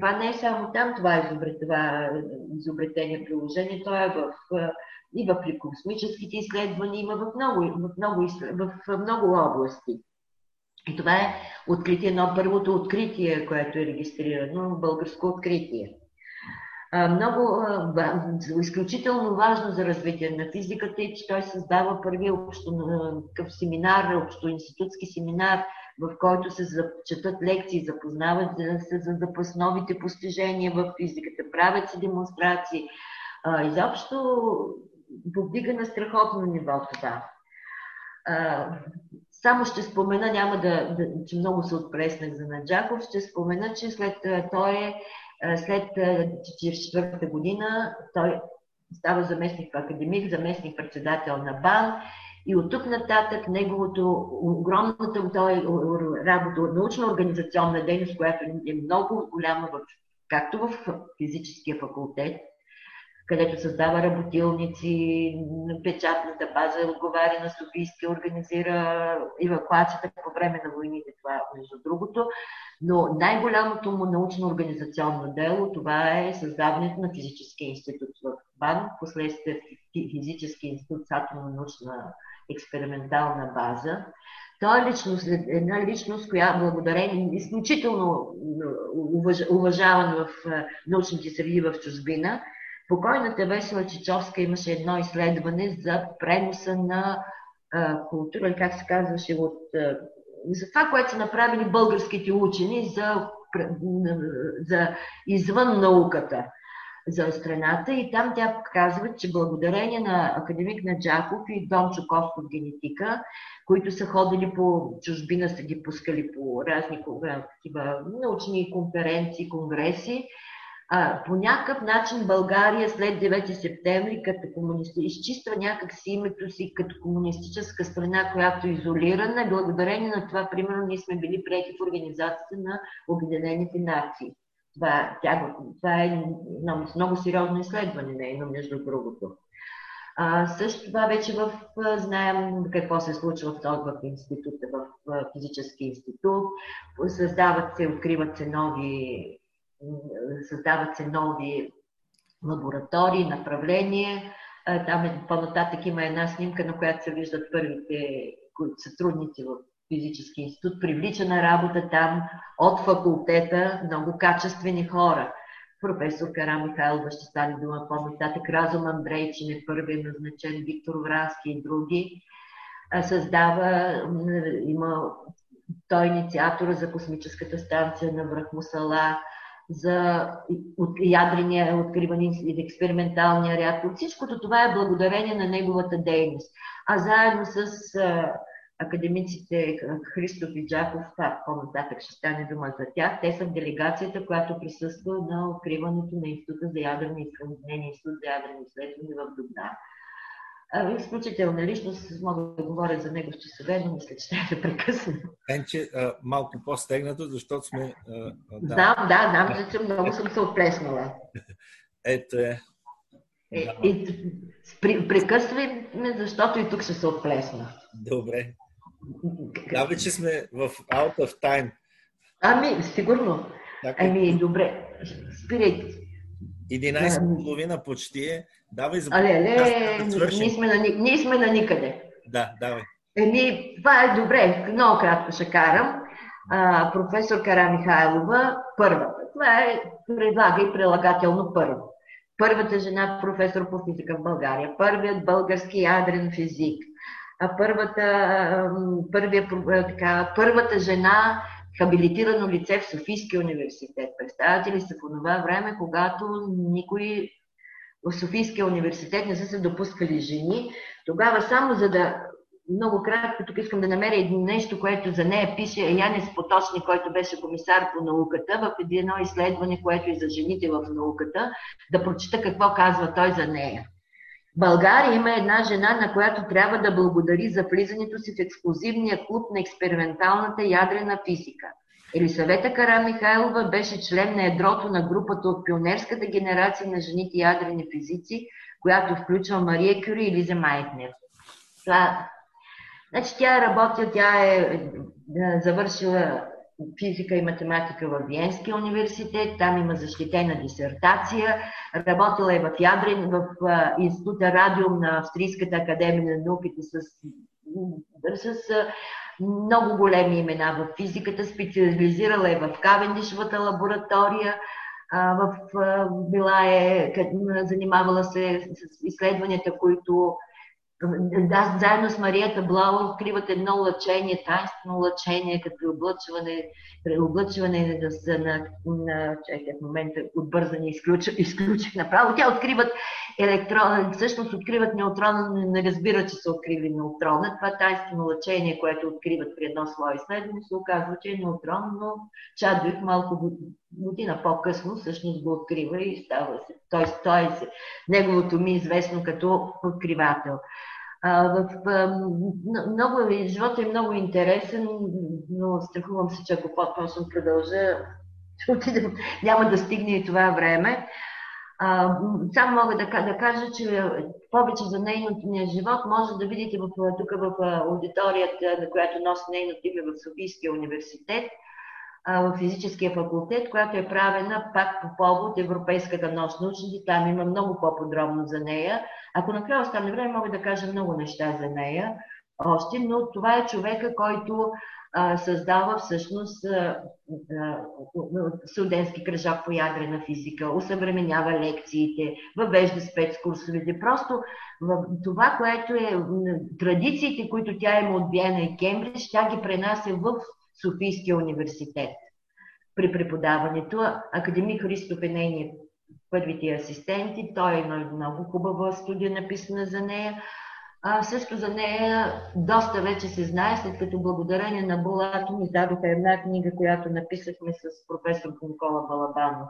A: това не е само там, това е изобретение приложение, то е в и в космическите изследвания, има в много, в много, в много области. И това е откритие, едно първото откритие, което е регистрирано, българско откритие. Много изключително важно за развитие на физиката е, че той създава първи общо, такъв семинар, общо институтски семинар, в който се четат лекции, запознават се за, за новите постижения в физиката, правят се демонстрации. Изобщо повдига на страхотно ниво това. Само ще спомена, няма да, да, че много се отпреснах за Наджаков, ще спомена, че след, той е, след 1944 година той става заместник академик, заместник председател на БАН и от тук нататък неговото огромната той, работа, научно-организационна дейност, която е много голяма, в, както в физическия факултет, където създава работилници, печатната база отговаря на Софийски, организира евакуацията по време на войните, това между другото. Но най-голямото му научно-организационно дело това е създаването на физическия институт в БАН, последствие физически институт с атомно-научна експериментална база. Той е личност, една личност, която благодарение, изключително уважаван в научните среди в чужбина, Покойната Весела Чичовска имаше едно изследване за преноса на а, култура, как се казваше, от, а, за това, което са направили българските учени за, за извън науката за страната. И там тя казва, че благодарение на академик Наджаков и Дон Чуков от генетика, които са ходили по чужбина, са ги пускали по разни такива научни конференции, конгреси, по някакъв начин България след 9 септември, като комунисти, изчиства някакси името си като комунистическа страна, която е изолирана. Благодарение на това, примерно, ние сме били преки в Организацията на Обединените нации. Това, тя, това е много, много сериозно изследване нейно, между другото. А, също това вече в, знаем какво се случва в, в института, в физически институт. Създават се, откриват се нови създават се нови лаборатории, направления. Там е, по-нататък има една снимка, на която се виждат първите сътрудници в физически институт. Привлича на работа там от факултета много качествени хора. Професор Кара Михайлова ще стане дума по-нататък. Разум Андрейчин е първи назначен, Виктор Врански и други. Създава, има той инициатора за космическата станция на връх Мусала, за ядрения откриване и експерименталния реактор. Всичкото това е благодарение на неговата дейност. А заедно с академиците Христов и Джаков, по-нататък ще стане дума за тях, те са в делегацията, която присъства на откриването на Института за ядрени изследвания, Институт за ядрени изследвания в Дубна изключителна личност, мога да говоря за него в часове, но мисля, че трябва да прекъсна.
B: Енче, малко по-стегнато, защото сме...
A: да. Знам, да, знам, че много съм се отплеснала. *laughs*
B: Ето е.
A: е и, при, прекъсвай ме, защото и тук ще се отплесна.
B: Добре. Да, че сме в out of time.
A: Ами, сигурно. Ами, добре. Спирайте.
B: 11.30 почти е. Давай
A: за Але, але, да ние, сме на, ние сме на никъде.
B: Да, давай.
A: Еми, това е добре. Много кратко ще карам. А, професор Кара Михайлова, първата. Това е предлага и прилагателно първо. Първата жена професор по физика в България. Първият български ядрен физик. А първата, първия, така, първата жена хабилитирано лице в Софийския университет. Представяте ли се по това време, когато никой в Софийския университет не са се допускали жени, тогава само за да много кратко, тук искам да намеря нещо, което за нея пише Янис Поточник, който беше комисар по науката, в едно изследване, което е за жените в науката, да прочита какво казва той за нея. България има една жена, на която трябва да благодари за влизането си в ексклюзивния клуб на експерименталната ядрена физика. Елисавета Карамихайлова беше член на ядрото на групата от пионерската генерация на жените ядрени физици, която включва Мария Кюри и Лиза Майтнер. Значи тя работи, тя е, е завършила физика и математика в Виенския университет, там има защитена дисертация, работила е в Ядрен, в Института Радиум на Австрийската академия на науките с, с много големи имена в физиката, специализирала е в Кавендишвата лаборатория, в, била е, занимавала се с изследванията, които да, заедно с Марията Блау откриват едно лъчение, таинствено лъчение, като облъчване, преоблъчване на, на, на чакай, в момента отбързане изключих, изключих направо. Тя откриват електрона, всъщност откриват неутрона, не разбира, че са открили неутрона. Това таинствено лъчение, което откриват при едно свое изследване, се оказва, че е неутрон, но Чадвик малко година по-късно всъщност го открива и става се. Тоест, той се, неговото ми е известно като откривател. А, в, а, много, живота е много интересен, но страхувам се, че ако по-точно продължа, няма да стигне и това време. А, само мога да, да кажа, че повече за нейния живот може да видите в, тук в аудиторията, на която носи нейното име в Софийския университет – в физическия факултет, която е правена пак по повод Европейската нощ научните. Там има много по-подробно за нея. Ако накрая остане време, мога да кажа много неща за нея още, но това е човека, който създава всъщност студентски кръжок по ядрена физика, усъвременява лекциите, въвежда спецкурсовете. Просто това, което е традициите, които тя има от Виена и Кембридж, тя ги пренася в Софийския университет. При преподаването академик Христов е нейният първите асистенти. Той има много хубава студия, написана за нея. А, също за нея доста вече се знае, след като благодарение на Булато ми дадоха една книга, която написахме с професор Никола Балабанов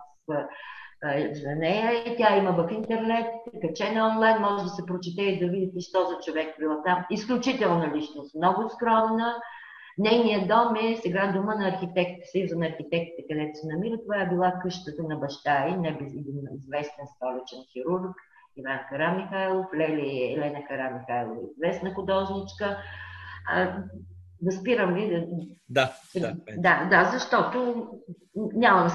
A: за нея и тя има в интернет, качена онлайн, може да се прочете и да видите, що за човек била там. Изключителна личност, много скромна, Нейният дом е сега дома на архитектите, Съюза на архитектите, където се намира. Това е била къщата на баща и известен столичен хирург Иван Карамихайлов, Лели Елена Карамихайлова, известна художничка. А, да спирам ли?
B: Да, да.
A: Да, да, защото нямам,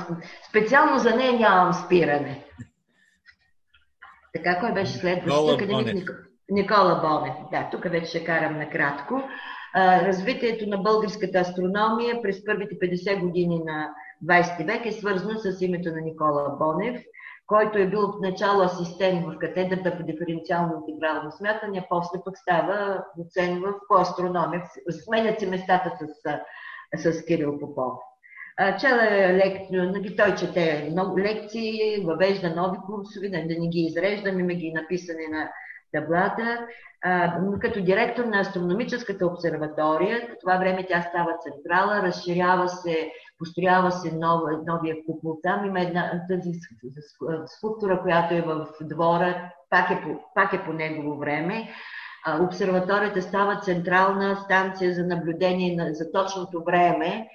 A: специално за нея нямам спиране. Така, кой беше следващия?
B: Никола Бонев.
A: Никола Бонев. Да, тук вече ще карам накратко развитието на българската астрономия през първите 50 години на 20 век е свързано с името на Никола Бонев, който е бил начало асистент в катедрата по диференциално интегрално смятане, после пък става доцент в по астрономия. Сменят се местата с, с Кирил Попов. Чела е лекция, той чете много лекции, въвежда нови курсове, да не ги изреждам, има ги написани на таблата. Като директор на астрономическата обсерватория, по това време тя става централа, разширява се, построява се нов, новия купол. Там има една тази скулптура, която е в двора, пак е по, пак е по негово време. Обсерваторията става централна станция за наблюдение на, за точното време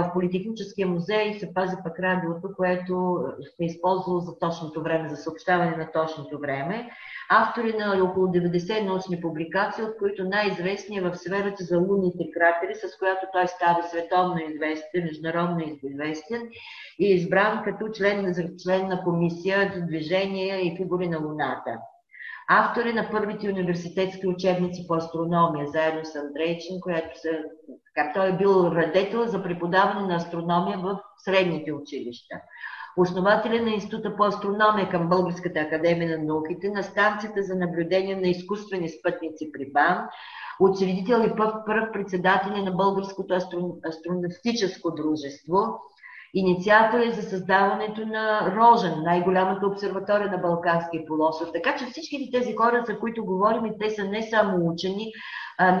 A: в Политехническия музей се пази пък радиото, което се използвало за точното време, за съобщаване на точното време. Автори на около 90 научни публикации, от които най-известни в сферата за лунните кратери, с която той става световно известен, международно известен и избран като член, член на комисия за движение и фигури на Луната. Автори на първите университетски учебници по астрономия, заедно с Андрейчин, която се, как той е бил радетел за преподаване на астрономия в средните училища. Основателя на Института по астрономия към Българската академия на науките, на станцията за наблюдение на изкуствени спътници при БАН, учредител и първ, председател на Българското астронавтическо дружество, инициатор е за създаването на Рожен, най-голямата обсерватория на Балканския полуостров. Така че всички тези хора, за които говорим, те са не само учени,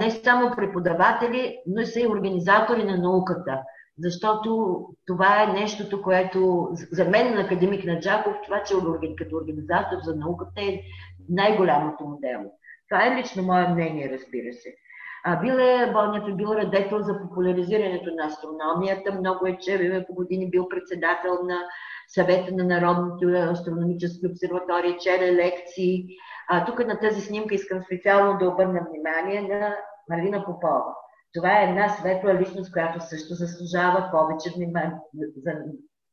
A: не само преподаватели, но и са и организатори на науката. Защото това е нещото, което за мен на академик Наджаков, това, че като организатор за науката е най-голямото му дело. Това е лично мое мнение, разбира се. Бил е, болният е бил радетел за популяризирането на астрономията. Много е, че по години бил председател на съвета на Народното астрономически обсерватория, чере лекции. А, тук на тази снимка искам специално да обърна внимание на Марина Попова. Това е една светла личност, която също заслужава повече внимание, за,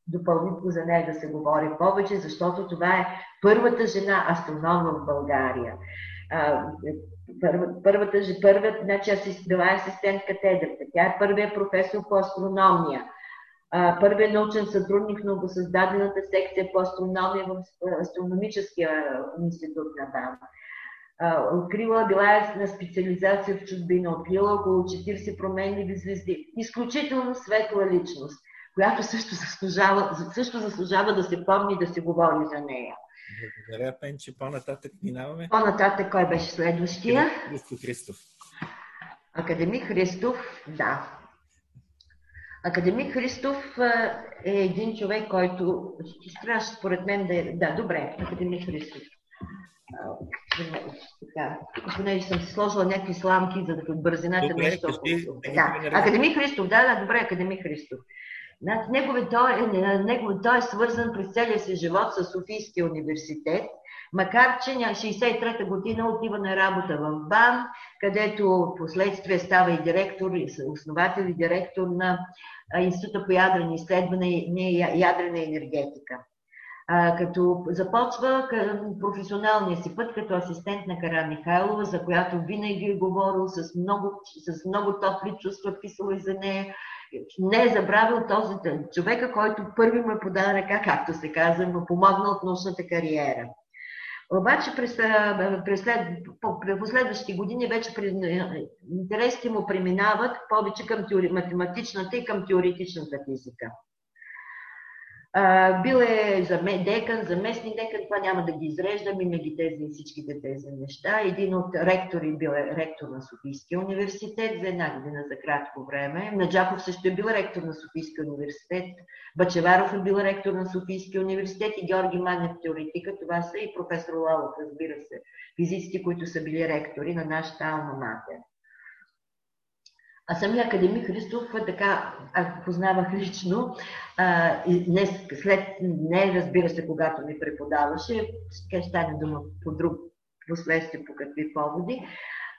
A: допълнително за нея да се говори повече, защото това е първата жена астроном в България първа, първата, първият, значи асист, била асистент катедрата. Тя е първият професор по астрономия. Първият научен сътрудник в новосъздадената секция по астрономия в Астрономическия институт на БАМ. Открила, била е на специализация в чужбина, открила около 40 променливи звезди. Изключително светла личност, която също заслужава, също заслужава да се помни и да се говори за нея.
B: Благодаря, Пенче. По-нататък минаваме.
A: По-нататък кой беше следващия?
B: Христо Христов.
A: Академик Христов, да. Академик Христов е един човек, който трябва според мен да е... Да, добре, Академик Христов. Така, понеже съм си сложила някакви сламки, за да бързината добре, нещо. Да, Академик Христов, да, да, добре, Академик Христов. Значи, негови, той, е, негови, той е свързан през целия си живот с Софийския университет, макар че 63-та година отива на работа в БАН, където последствие става и директор, основател и директор на Института по ядрени изследвания и ядрена енергетика. Като започва професионалния си път като асистент на Кара Михайлова, за която винаги е говорил с много, с много топли чувства, писал и за нея, не е забравил този човека, който първи му е ръка, както се казва, му помогнал от научната кариера. Обаче през, през, след, през последващите години вече интересите му преминават повече към теори, математичната и към теоретичната физика. Бил е за декан, заместник декан, това няма да ги изреждам, има ги тези всичките тези неща. Един от ректори бил е ректор на Софийския университет за една година за кратко време. Наджаков също е бил ректор на Софийския университет. Бачеваров е бил ректор на Софийския университет и Георги Манев теоретика. Това са и професор Лалов, разбира се, физиците, които са били ректори на нашата алма матер. А самия академик Христов, така, аз познавах лично, а, и не, след, не разбира се, когато ми преподаваше, ще стане дума по друг последствие, по какви поводи,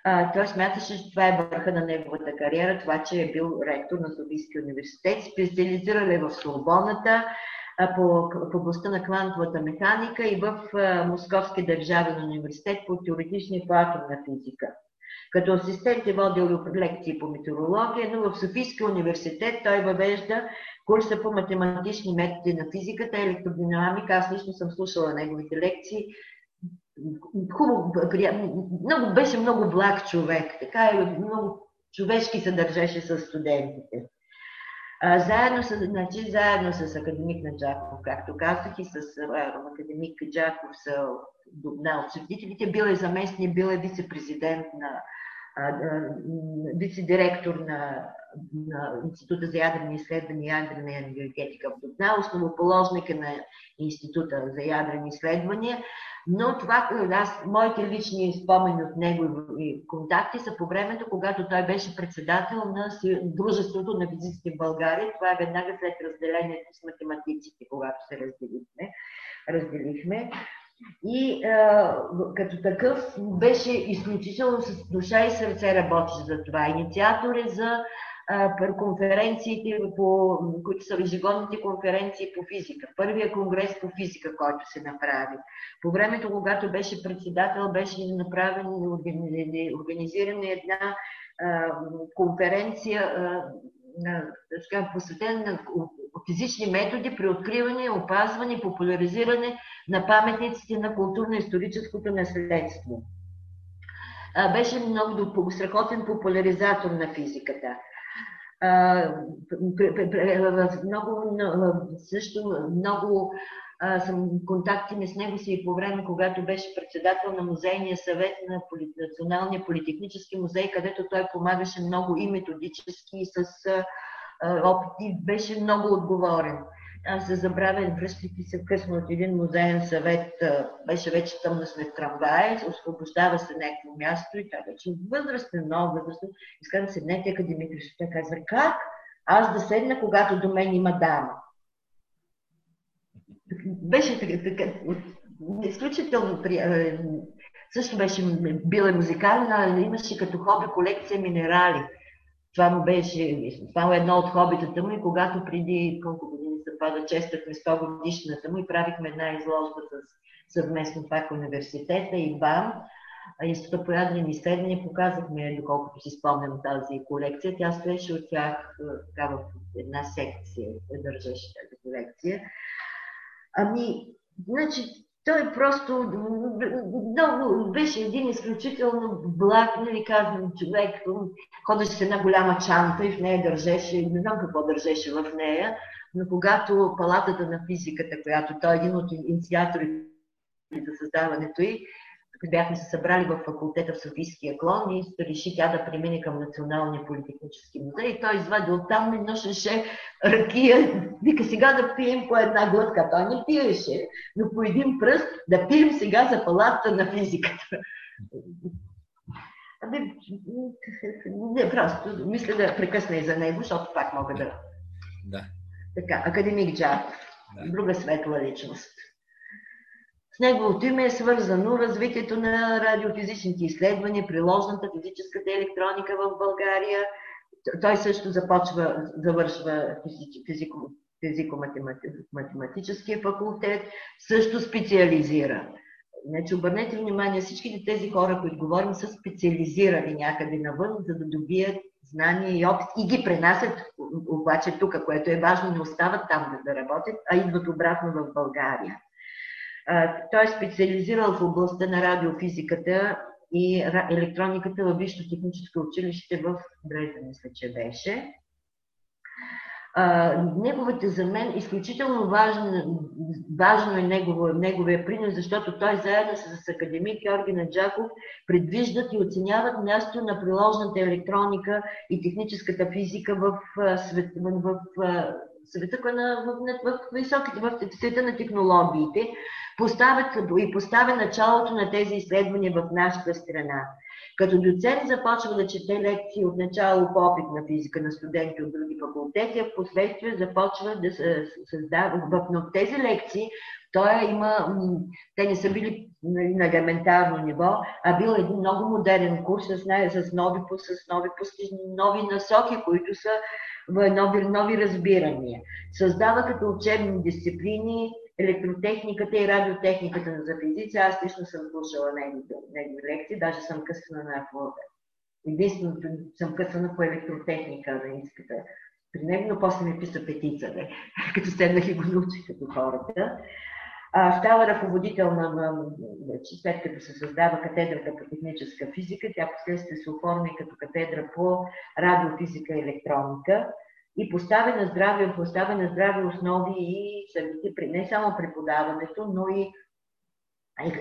A: а, той смяташе, че това е върха на неговата кариера, това, че е бил ректор на Софийския университет, специализирал е в Слобоната, по, в областта на квантовата механика и в Московски държавен университет по теоретична и по атомна физика. Като асистент е водил лекции по метеорология, но в Софийския университет той въвежда курса по математични методи на физиката и електродинамика. Аз лично съм слушала неговите лекции. Хубаво, много, беше много благ човек, така и много човешки се държеше с студентите. Заедно, с, значи, заедно с академик Наджаков, както казах, и с академик Джаков са на учредителите, бил е заместник, бил е вице-президент на вице-директор на, на Института за ядрени изследвания и ядрена енергетика в Дубна, основоположник е на Института за ядрени изследвания. Но това, аз, моите лични спомени от него и контакти са по времето, когато той беше председател на Дружеството на физиците в България. Това е веднага след разделението с математиците, когато се разделихме. разделихме. И а, като такъв беше изключително с душа и сърце работеше за това. Инициатор е за конференциите, по, които са ежегодните конференции по физика. Първия конгрес по физика, който се направи. По времето, когато беше председател, беше направен, организирана една конференция а, на, на физични методи при откриване, опазване и популяризиране на паметниците на културно-историческото наследство. Беше много страхотен популяризатор на физиката много, също много съм контакти с него си и по време, когато беше председател на музейния съвет на Националния политехнически музей, където той помагаше много и методически, и с опити, беше много отговорен. Аз се забравя, връщайки се късно от един музеен съвет, беше вече тъмно сме в трамвая, освобождава се някакво място и той вече възрастен, много възрастен. Искам да седнете академик Той казва, как аз да седна, когато до мен има дама? Беше така, изключително при... Също беше, била музикална, имаше като хоби колекция минерали. Това му беше, това е едно от хобитата му и когато преди колко години съвпада, чествахме 100 годишната му и правихме една изложба с, съвместно пак университета и БАМ. Изтъпоядрени изследвания показахме, доколкото си спомням тази колекция. Тя стоеше от тях така, в една секция, държеше тази колекция. Ами, значи, той просто много беше един изключително благ, нали казвам, човек, ходеше с една голяма чанта и в нея държеше, не знам какво държеше в нея, но когато палатата на физиката, която той е един от инициаторите за създаването й, бяхме се събрали в факултета в Софийския клон и реши тя да премине към Националния политехнически музей. И той извади оттам и носеше ракия. Вика сега да пием по една глътка. Той не пиеше, но по един пръст да пием сега за палатата на физиката. Ами, не, просто мисля да прекъсна и за него, защото пак мога да...
B: Да.
A: Така, академик Джаков. Да. Друга светла личност. С неговото име е свързано развитието на радиофизичните изследвания, приложната физическата електроника в България. Той също започва, завършва физико, физико-математическия факултет, също специализира. Значи обърнете внимание, всичките тези хора, които говорим, са специализирани някъде навън, за да добият знания и опит и ги пренасят обаче тук, което е важно, не остават там да, да работят, а идват обратно в България. Той е специализирал в областта на радиофизиката и електрониката във Висшето техническо училище в Дрезден, мисля, че беше. А, неговата за мен изключително важно, важно е негово, неговия принос, защото той заедно с академик Георги Наджаков предвиждат и оценяват място на приложната електроника и техническата физика в, в, в, в света на, в, в, в, високите, в света на технологиите, поставят и поставя началото на тези изследвания в нашата страна. Като доцент започва да чете лекции от начало по опит на физика на студенти от други факултети, а в последствие започва да се създава. В тези лекции той има, те не са били на елементарно ниво, а бил един много модерен курс с, с, нови, с нови, нови насоки, които са нови, нови разбирания. Създава като учебни дисциплини електротехниката и радиотехниката за физици. Аз лично съм слушала негови лекции, даже съм късана на Единственото съм късана по електротехника на изпита при него, но после ми писа петица, бе, *laughs* като седнах и го научих като хората. Става ръководител на, след като се създава катедрата по техническа физика, тя последствие се оформи като катедра по радиофизика и електроника и поставя на здраве, поставя на здраве основи и самите, не само преподаването, но и е,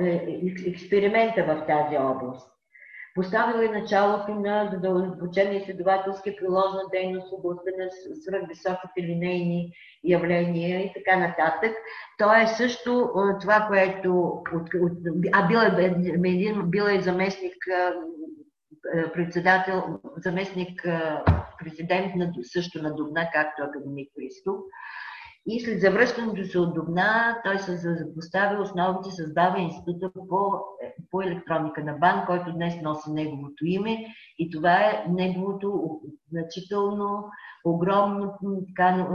A: е, е, експеримента в тази област. Поставил е началото на задълбочена изследователска приложна дейност в областта на свръхвисоките линейни явления и така нататък. Той е също това, което... А бил е, бил е заместник председател, заместник президент на, също на Дубна, както академик Христов. И след завръщането се от Дубна, той се постави основите, създава института по, по електроника на БАН, който днес носи неговото име. И това е неговото значително, огромно, така,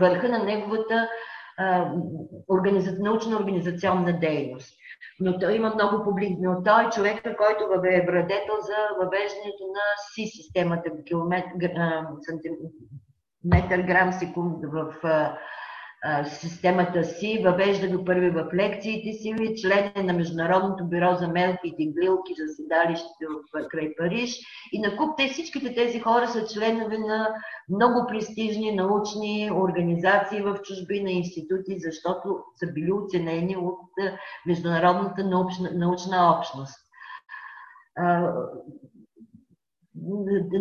A: върха на неговата организа... научно-организационна дейност. Но той има много публик, но той е човека, който е врадетел за въвеждането на си системата километр, метър грам секунд в системата си, въвежда го първи в лекциите си, член е на Международното бюро за мелките глилки за седалище в край Париж. И на куп те всичките тези хора са членове на много престижни научни организации в чужбина, институти, защото са били оценени от международната научна, научна общност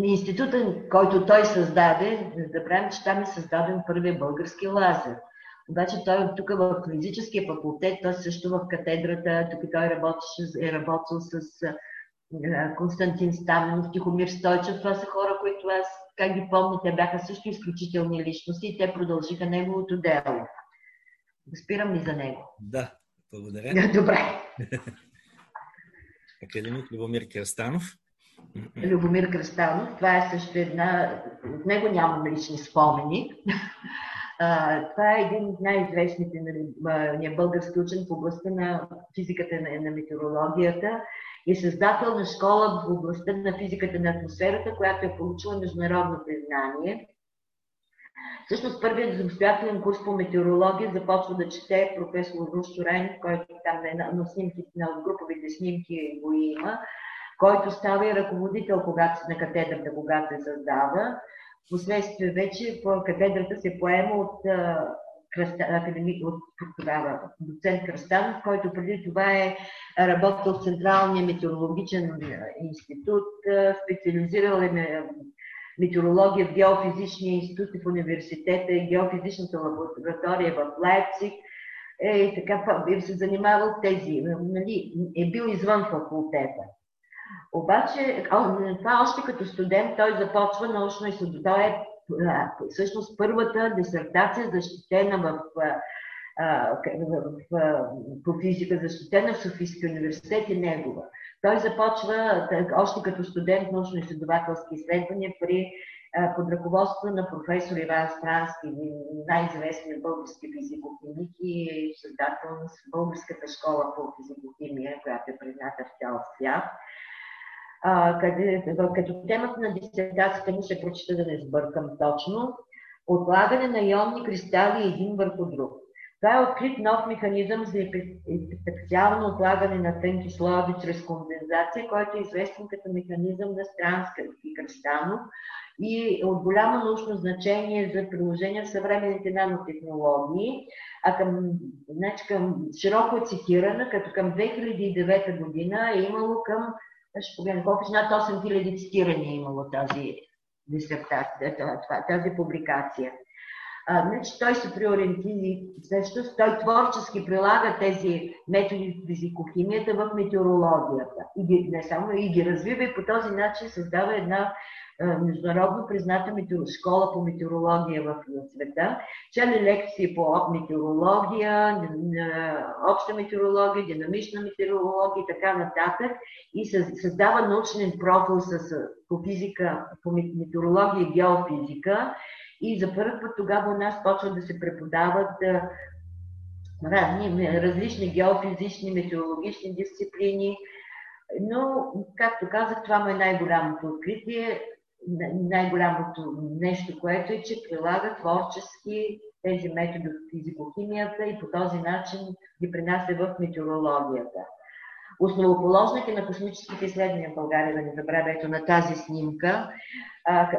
A: института, който той създаде, да правим, че там е създаден първият български лазер. Обаче той тук в физическия факултет, той също в катедрата, тук той работеше, е работил с Константин Стаменов, Тихомир Стойчев. Това са хора, които аз, как ги помня, те бяха също изключителни личности и те продължиха неговото дело. Спирам ли за него?
B: Да, благодаря.
A: Добре. *laughs*
B: Академик Любомир Кръстанов.
A: Любомир Кръстанов. Това е също една... От него нямам лични спомени. това е един от най-известните нали, български учен в областта на физиката на, на метеорологията и създател на школа в областта на физиката на атмосферата, която е получила международно признание. Всъщност първият самостоятелен курс по метеорология започва да чете професор Руш Чурайн, който там на, на, снимки, на груповите снимки го има който става и ръководител когато, на катедрата, когато се създава. Впоследствие вече катедрата се поема от, академик, от тогава доцент Кръстанов, който преди това е работил в Централния метеорологичен институт, специализирал е метеорология в геофизичния институт в университета и геофизичната лаборатория в Лайпциг. Е, така се занимавал тези, нали, е бил извън факултета. Обаче, това още като студент той започва научно изследване. Той е всъщност първата дисертация защитена в, в, в, по физика, защитена в Софийския университет и негова. Той започва още като студент научно-изследователски изследвания при под ръководство на професор Иван Странски, най-известният български физико-химик и създател на Българската школа по физико-химия, която е призната в цял свят а, като темата на дисертацията му ще прочита да не сбъркам точно, отлагане на ионни кристали един върху друг. Това е открит нов механизъм за специално отлагане на тънки слоеви чрез кондензация, който е известен като механизъм на Странска и Кръстанов и е от голямо научно значение за приложение в съвременните нанотехнологии, а към, значи, към широко цитирана, като към 2009 година е имало към ще погледна колко над 8000 цитирания е имало тази дисертация, тази публикация. А, значи той се приориентира, всъщност той творчески прилага тези методи в физикохимията в метеорологията. И ги, не само и ги развива и по този начин създава една международно призната школа по метеорология в света. Чели лекции по метеорология, обща метеорология, динамична метеорология и така нататък. И създава научен профил с, по физика, по метеорология и геофизика. И за първ път тогава у нас почват да се преподават разни, различни геофизични, метеорологични дисциплини. Но, както казах, това му е най-голямото откритие най-голямото нещо, което е, че прилага творчески тези методи от физикохимията и по този начин ги принася в метеорологията. Основоположник е на космическите изследвания в България, да не забравяйте на тази снимка.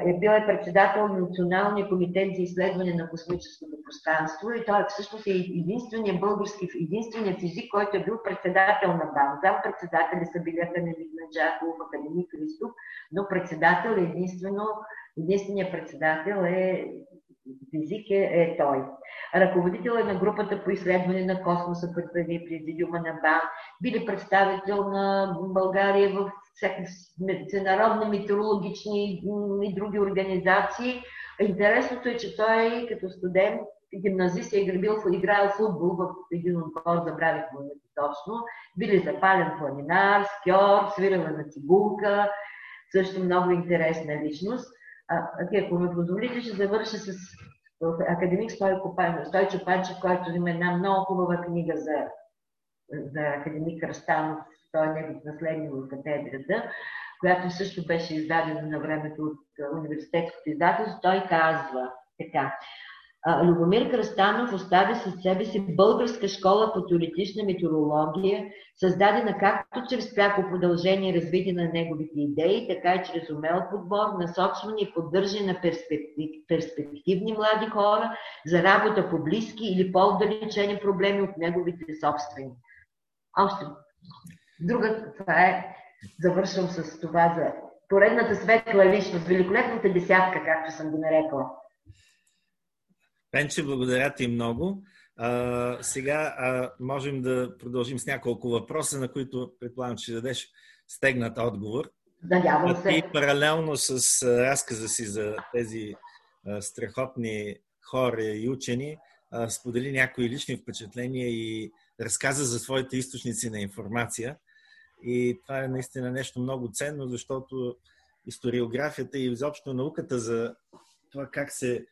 A: Е бил е председател на Националния комитет за изследване на космическото пространство и той всъщност е единственият български, единственият физик, който е бил председател на БАН. Зам председатели са били академик Наджаков, академик Христов, но председател е единствено, единственият председател е физик е, е той. Ръководител е на групата по изследване на космоса при президиума на БАН, били представител на България в всякакви международни метеорологични и други организации. Интересното е, че той като студент гимназист е играл, играл футбол в един отбор, забравих му точно. Били запален планинар, скьор, свирила на цигулка, също много интересна личност. А, ако ми позволите, ще завърша с академик Стойко Стойчо Панчев, който има една много хубава книга за, за академик Кръстанов, той е негов наследник в катедрата, която също беше издадена на времето от университетското издателство. Той казва така. Любомир Кръстанов остави след себе си българска школа по теоретична метеорология, създадена както чрез пряко продължение и развитие на неговите идеи, така и чрез умел подбор, насочване и поддържане на перспектив, перспективни млади хора за работа по близки или по-отдалечени проблеми от неговите собствени. Още друга, това е, завършвам с това за поредната светла личност, великолепната десятка, както съм го нарекла.
B: Пенче, благодаря ти много. А, сега а, можем да продължим с няколко въпроса, на които предполагам, че дадеш стегнат отговор.
A: Надявам се.
B: И паралелно с разказа си за тези а, страхотни хора и учени, а, сподели някои лични впечатления и разказа за своите източници на информация. И това е наистина нещо много ценно, защото историографията и изобщо науката за това как се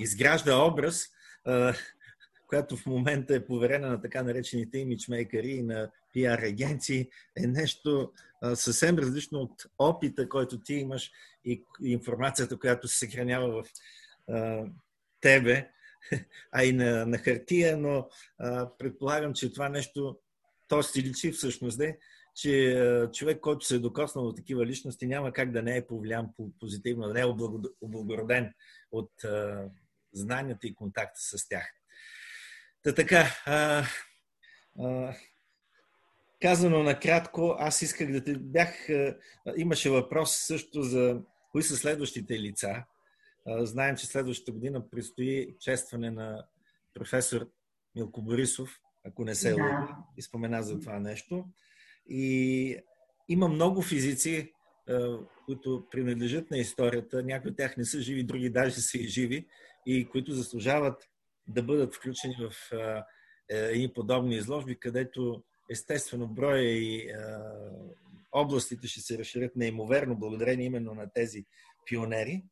B: изгражда образ, която в момента е поверена на така наречените имиджмейкери и на пиар агенции, е нещо съвсем различно от опита, който ти имаш и информацията, която се съхранява в тебе, *laughs* а и на, на хартия, но предполагам, че това нещо, то си личи всъщност, де, че човек, който се е докоснал от такива личности, няма как да не е повлиян позитивно, да не е облагороден от а, знанията и контакта с тях. Та така, а, а, казано накратко, аз исках да те бях. А, имаше въпрос също за кои са следващите лица. А, знаем, че следващата година предстои честване на професор Милко Борисов, ако не се да. и спомена за това нещо. И има много физици, които принадлежат на историята. Някои от тях не са живи, други даже са и живи и които заслужават да бъдат включени в е, едни подобни изложби, където естествено броя и областите ще се разширят неимоверно, благодарение именно на тези пионери.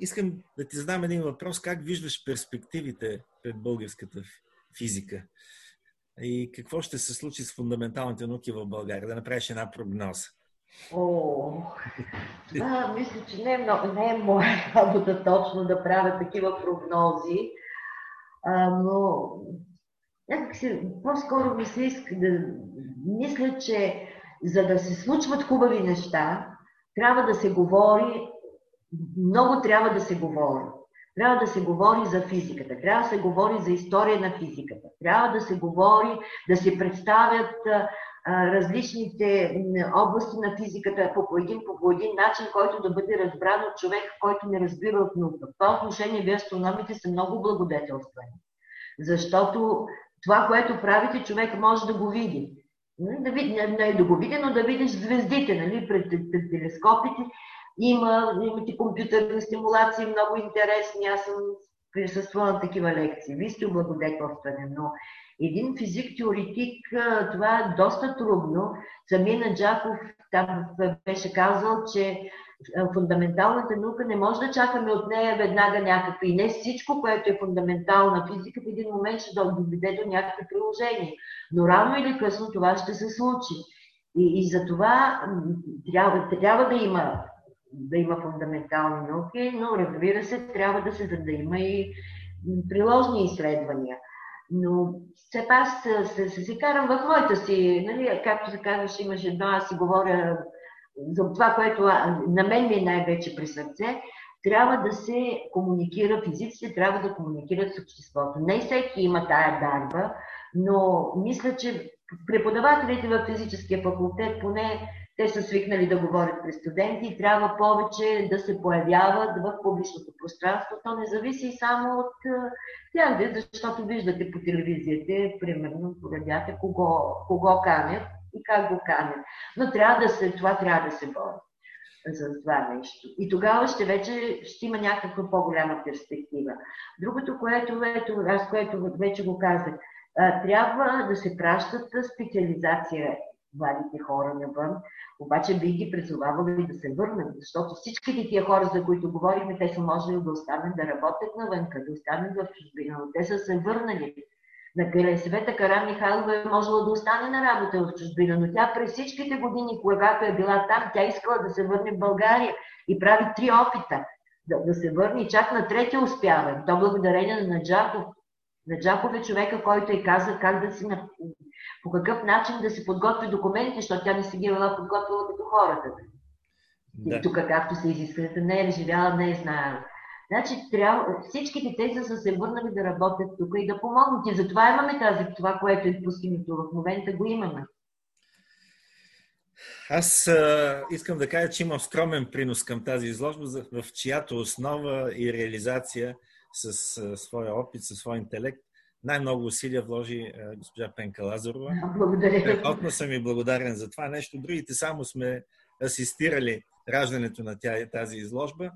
B: Искам да ти задам един въпрос. Как виждаш перспективите пред българската физика? И какво ще се случи с фундаменталните науки в България? Да направиш една прогноза.
A: О, това мисля, че не е, много, не е моя *laughs* работа точно да правя такива прогнози, а, но някакси по-скоро ми се иска да мисля, че за да се случват хубави неща, трябва да се говори, много трябва да се говори. Трябва да се говори за физиката, трябва да се говори за история на физиката, трябва да се говори, да се представят различните области на физиката по един, по един начин, който да бъде разбран от човек, който не разбира от наука. В това отношение вие астрономите са много благодетелствани. Защото това, което правите, човек може да го види. Да, не, не да го види, но да видиш звездите нали, пред, пред телескопите има, имате компютърни стимулации, много интересни. Аз съм присъствала на такива лекции. Вие сте облагодетелстване, но един физик-теоретик, това е доста трудно. Самия Наджаков там беше казал, че фундаменталната наука не може да чакаме от нея веднага някакви. И не всичко, което е фундаментална физика, в един момент ще доведе до някакви приложения. Но рано или късно това ще се случи. И, и за това трябва, трябва да има да има фундаментални науки, но разбира се, трябва да се да има и приложни изследвания. Но все пак се, се, се, карам в моята си, нали, както се казваш, имаш едно, аз си говоря за това, което на мен ми е най-вече при сърце, трябва да се комуникира, физиците трябва да комуникират с обществото. Не всеки има тая дарба, но мисля, че преподавателите в физическия факултет, поне те са свикнали да говорят пред студенти и трябва повече да се появяват в публичното пространство. То не зависи само от тях, защото виждате по телевизията, примерно, погледняте кого, кого канят и как го канят. Но трябва да се, това трябва да се бори за това нещо. И тогава ще вече ще има някаква по-голяма перспектива. Другото, което, ето, аз което вече го казах, трябва да се пращат специализация младите хора навън, обаче би ги призовавали да се върнат, защото всичките тия хора, за които говорихме, те са можели да останат да работят навън, да останат в чужбина, но те са се върнали. На Света Кара Михайлова е можела да остане на работа в чужбина, но тя през всичките години, когато е била там, тя искала да се върне в България и прави три опита да, да се върне и чак на третия успява. То благодарение на Наджаков. Наджаков е човека, който е каза как да си по какъв начин да се подготви документите, защото тя не си ги е била подготвила като хората. Да. И тук, както се изисква, не е живяла, не е знаела. Значи, трябва, всичките тези са се върнали да работят тук и да помогнат. И затова имаме тази, това, което е постигнато в момента, го имаме.
B: Аз а, искам да кажа, че имам скромен принос към тази изложба, в чиято основа и реализация с а, своя опит, със своя интелект, най-много усилия вложи а, госпожа Пенка Лазарова.
A: Благодаря.
B: Страхотно съм и благодарен за това нещо. Другите само сме асистирали раждането на тя, тази изложба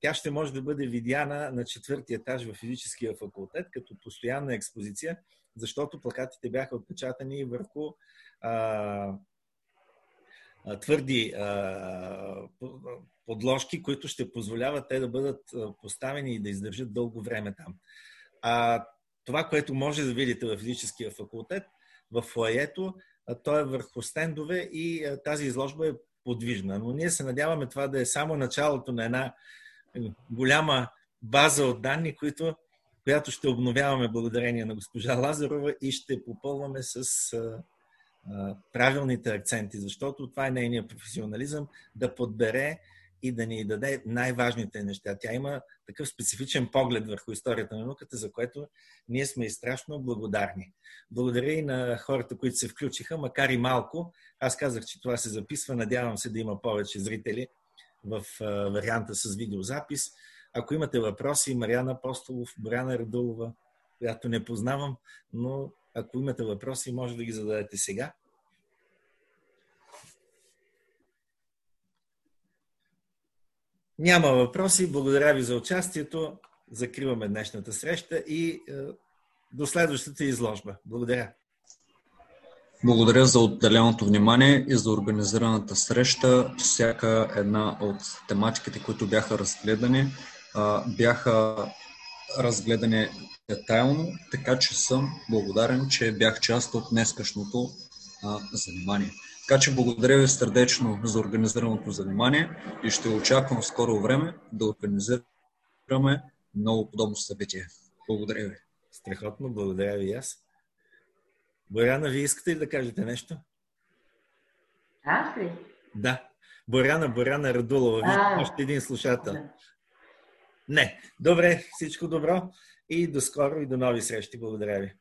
B: тя ще може да бъде видяна на четвърти етаж в физическия факултет като постоянна експозиция, защото плакатите бяха отпечатани върху а, твърди а, подложки, които ще позволяват те да бъдат поставени и да издържат дълго време там. А, това, което може да видите в физическия факултет, в фоето, то е върху стендове и тази изложба е подвижна. Но ние се надяваме това да е само началото на една голяма база от данни, които, която ще обновяваме благодарение на госпожа Лазарова и ще попълваме с а, а, правилните акценти, защото това е нейният професионализъм да подбере и да ни даде най-важните неща. Тя има такъв специфичен поглед върху историята на науката, за което ние сме и страшно благодарни. Благодаря и на хората, които се включиха, макар и малко. Аз казах, че това се записва. Надявам се да има повече зрители в варианта с видеозапис. Ако имате въпроси, Мариана Апостолов, Боряна Радулова, която не познавам, но ако имате въпроси, може да ги зададете сега. Няма въпроси. Благодаря ви за участието. Закриваме днешната среща и е, до следващата изложба. Благодаря.
C: Благодаря за отделеното внимание и за организираната среща. Всяка една от тематиките, които бяха разгледани, бяха разгледани детайлно, така че съм благодарен, че бях част от днескашното занимание. Така че благодаря ви сърдечно за организираното занимание и ще очаквам в скоро време да организираме много подобно събитие. Благодаря ви.
B: Страхотно, благодаря ви и аз. Боряна, вие искате ли да кажете нещо?
A: Аз ли?
B: Да. Боряна, Боряна Радулова. Вие още един слушател. Не. Добре, всичко добро и до скоро и до нови срещи. Благодаря ви.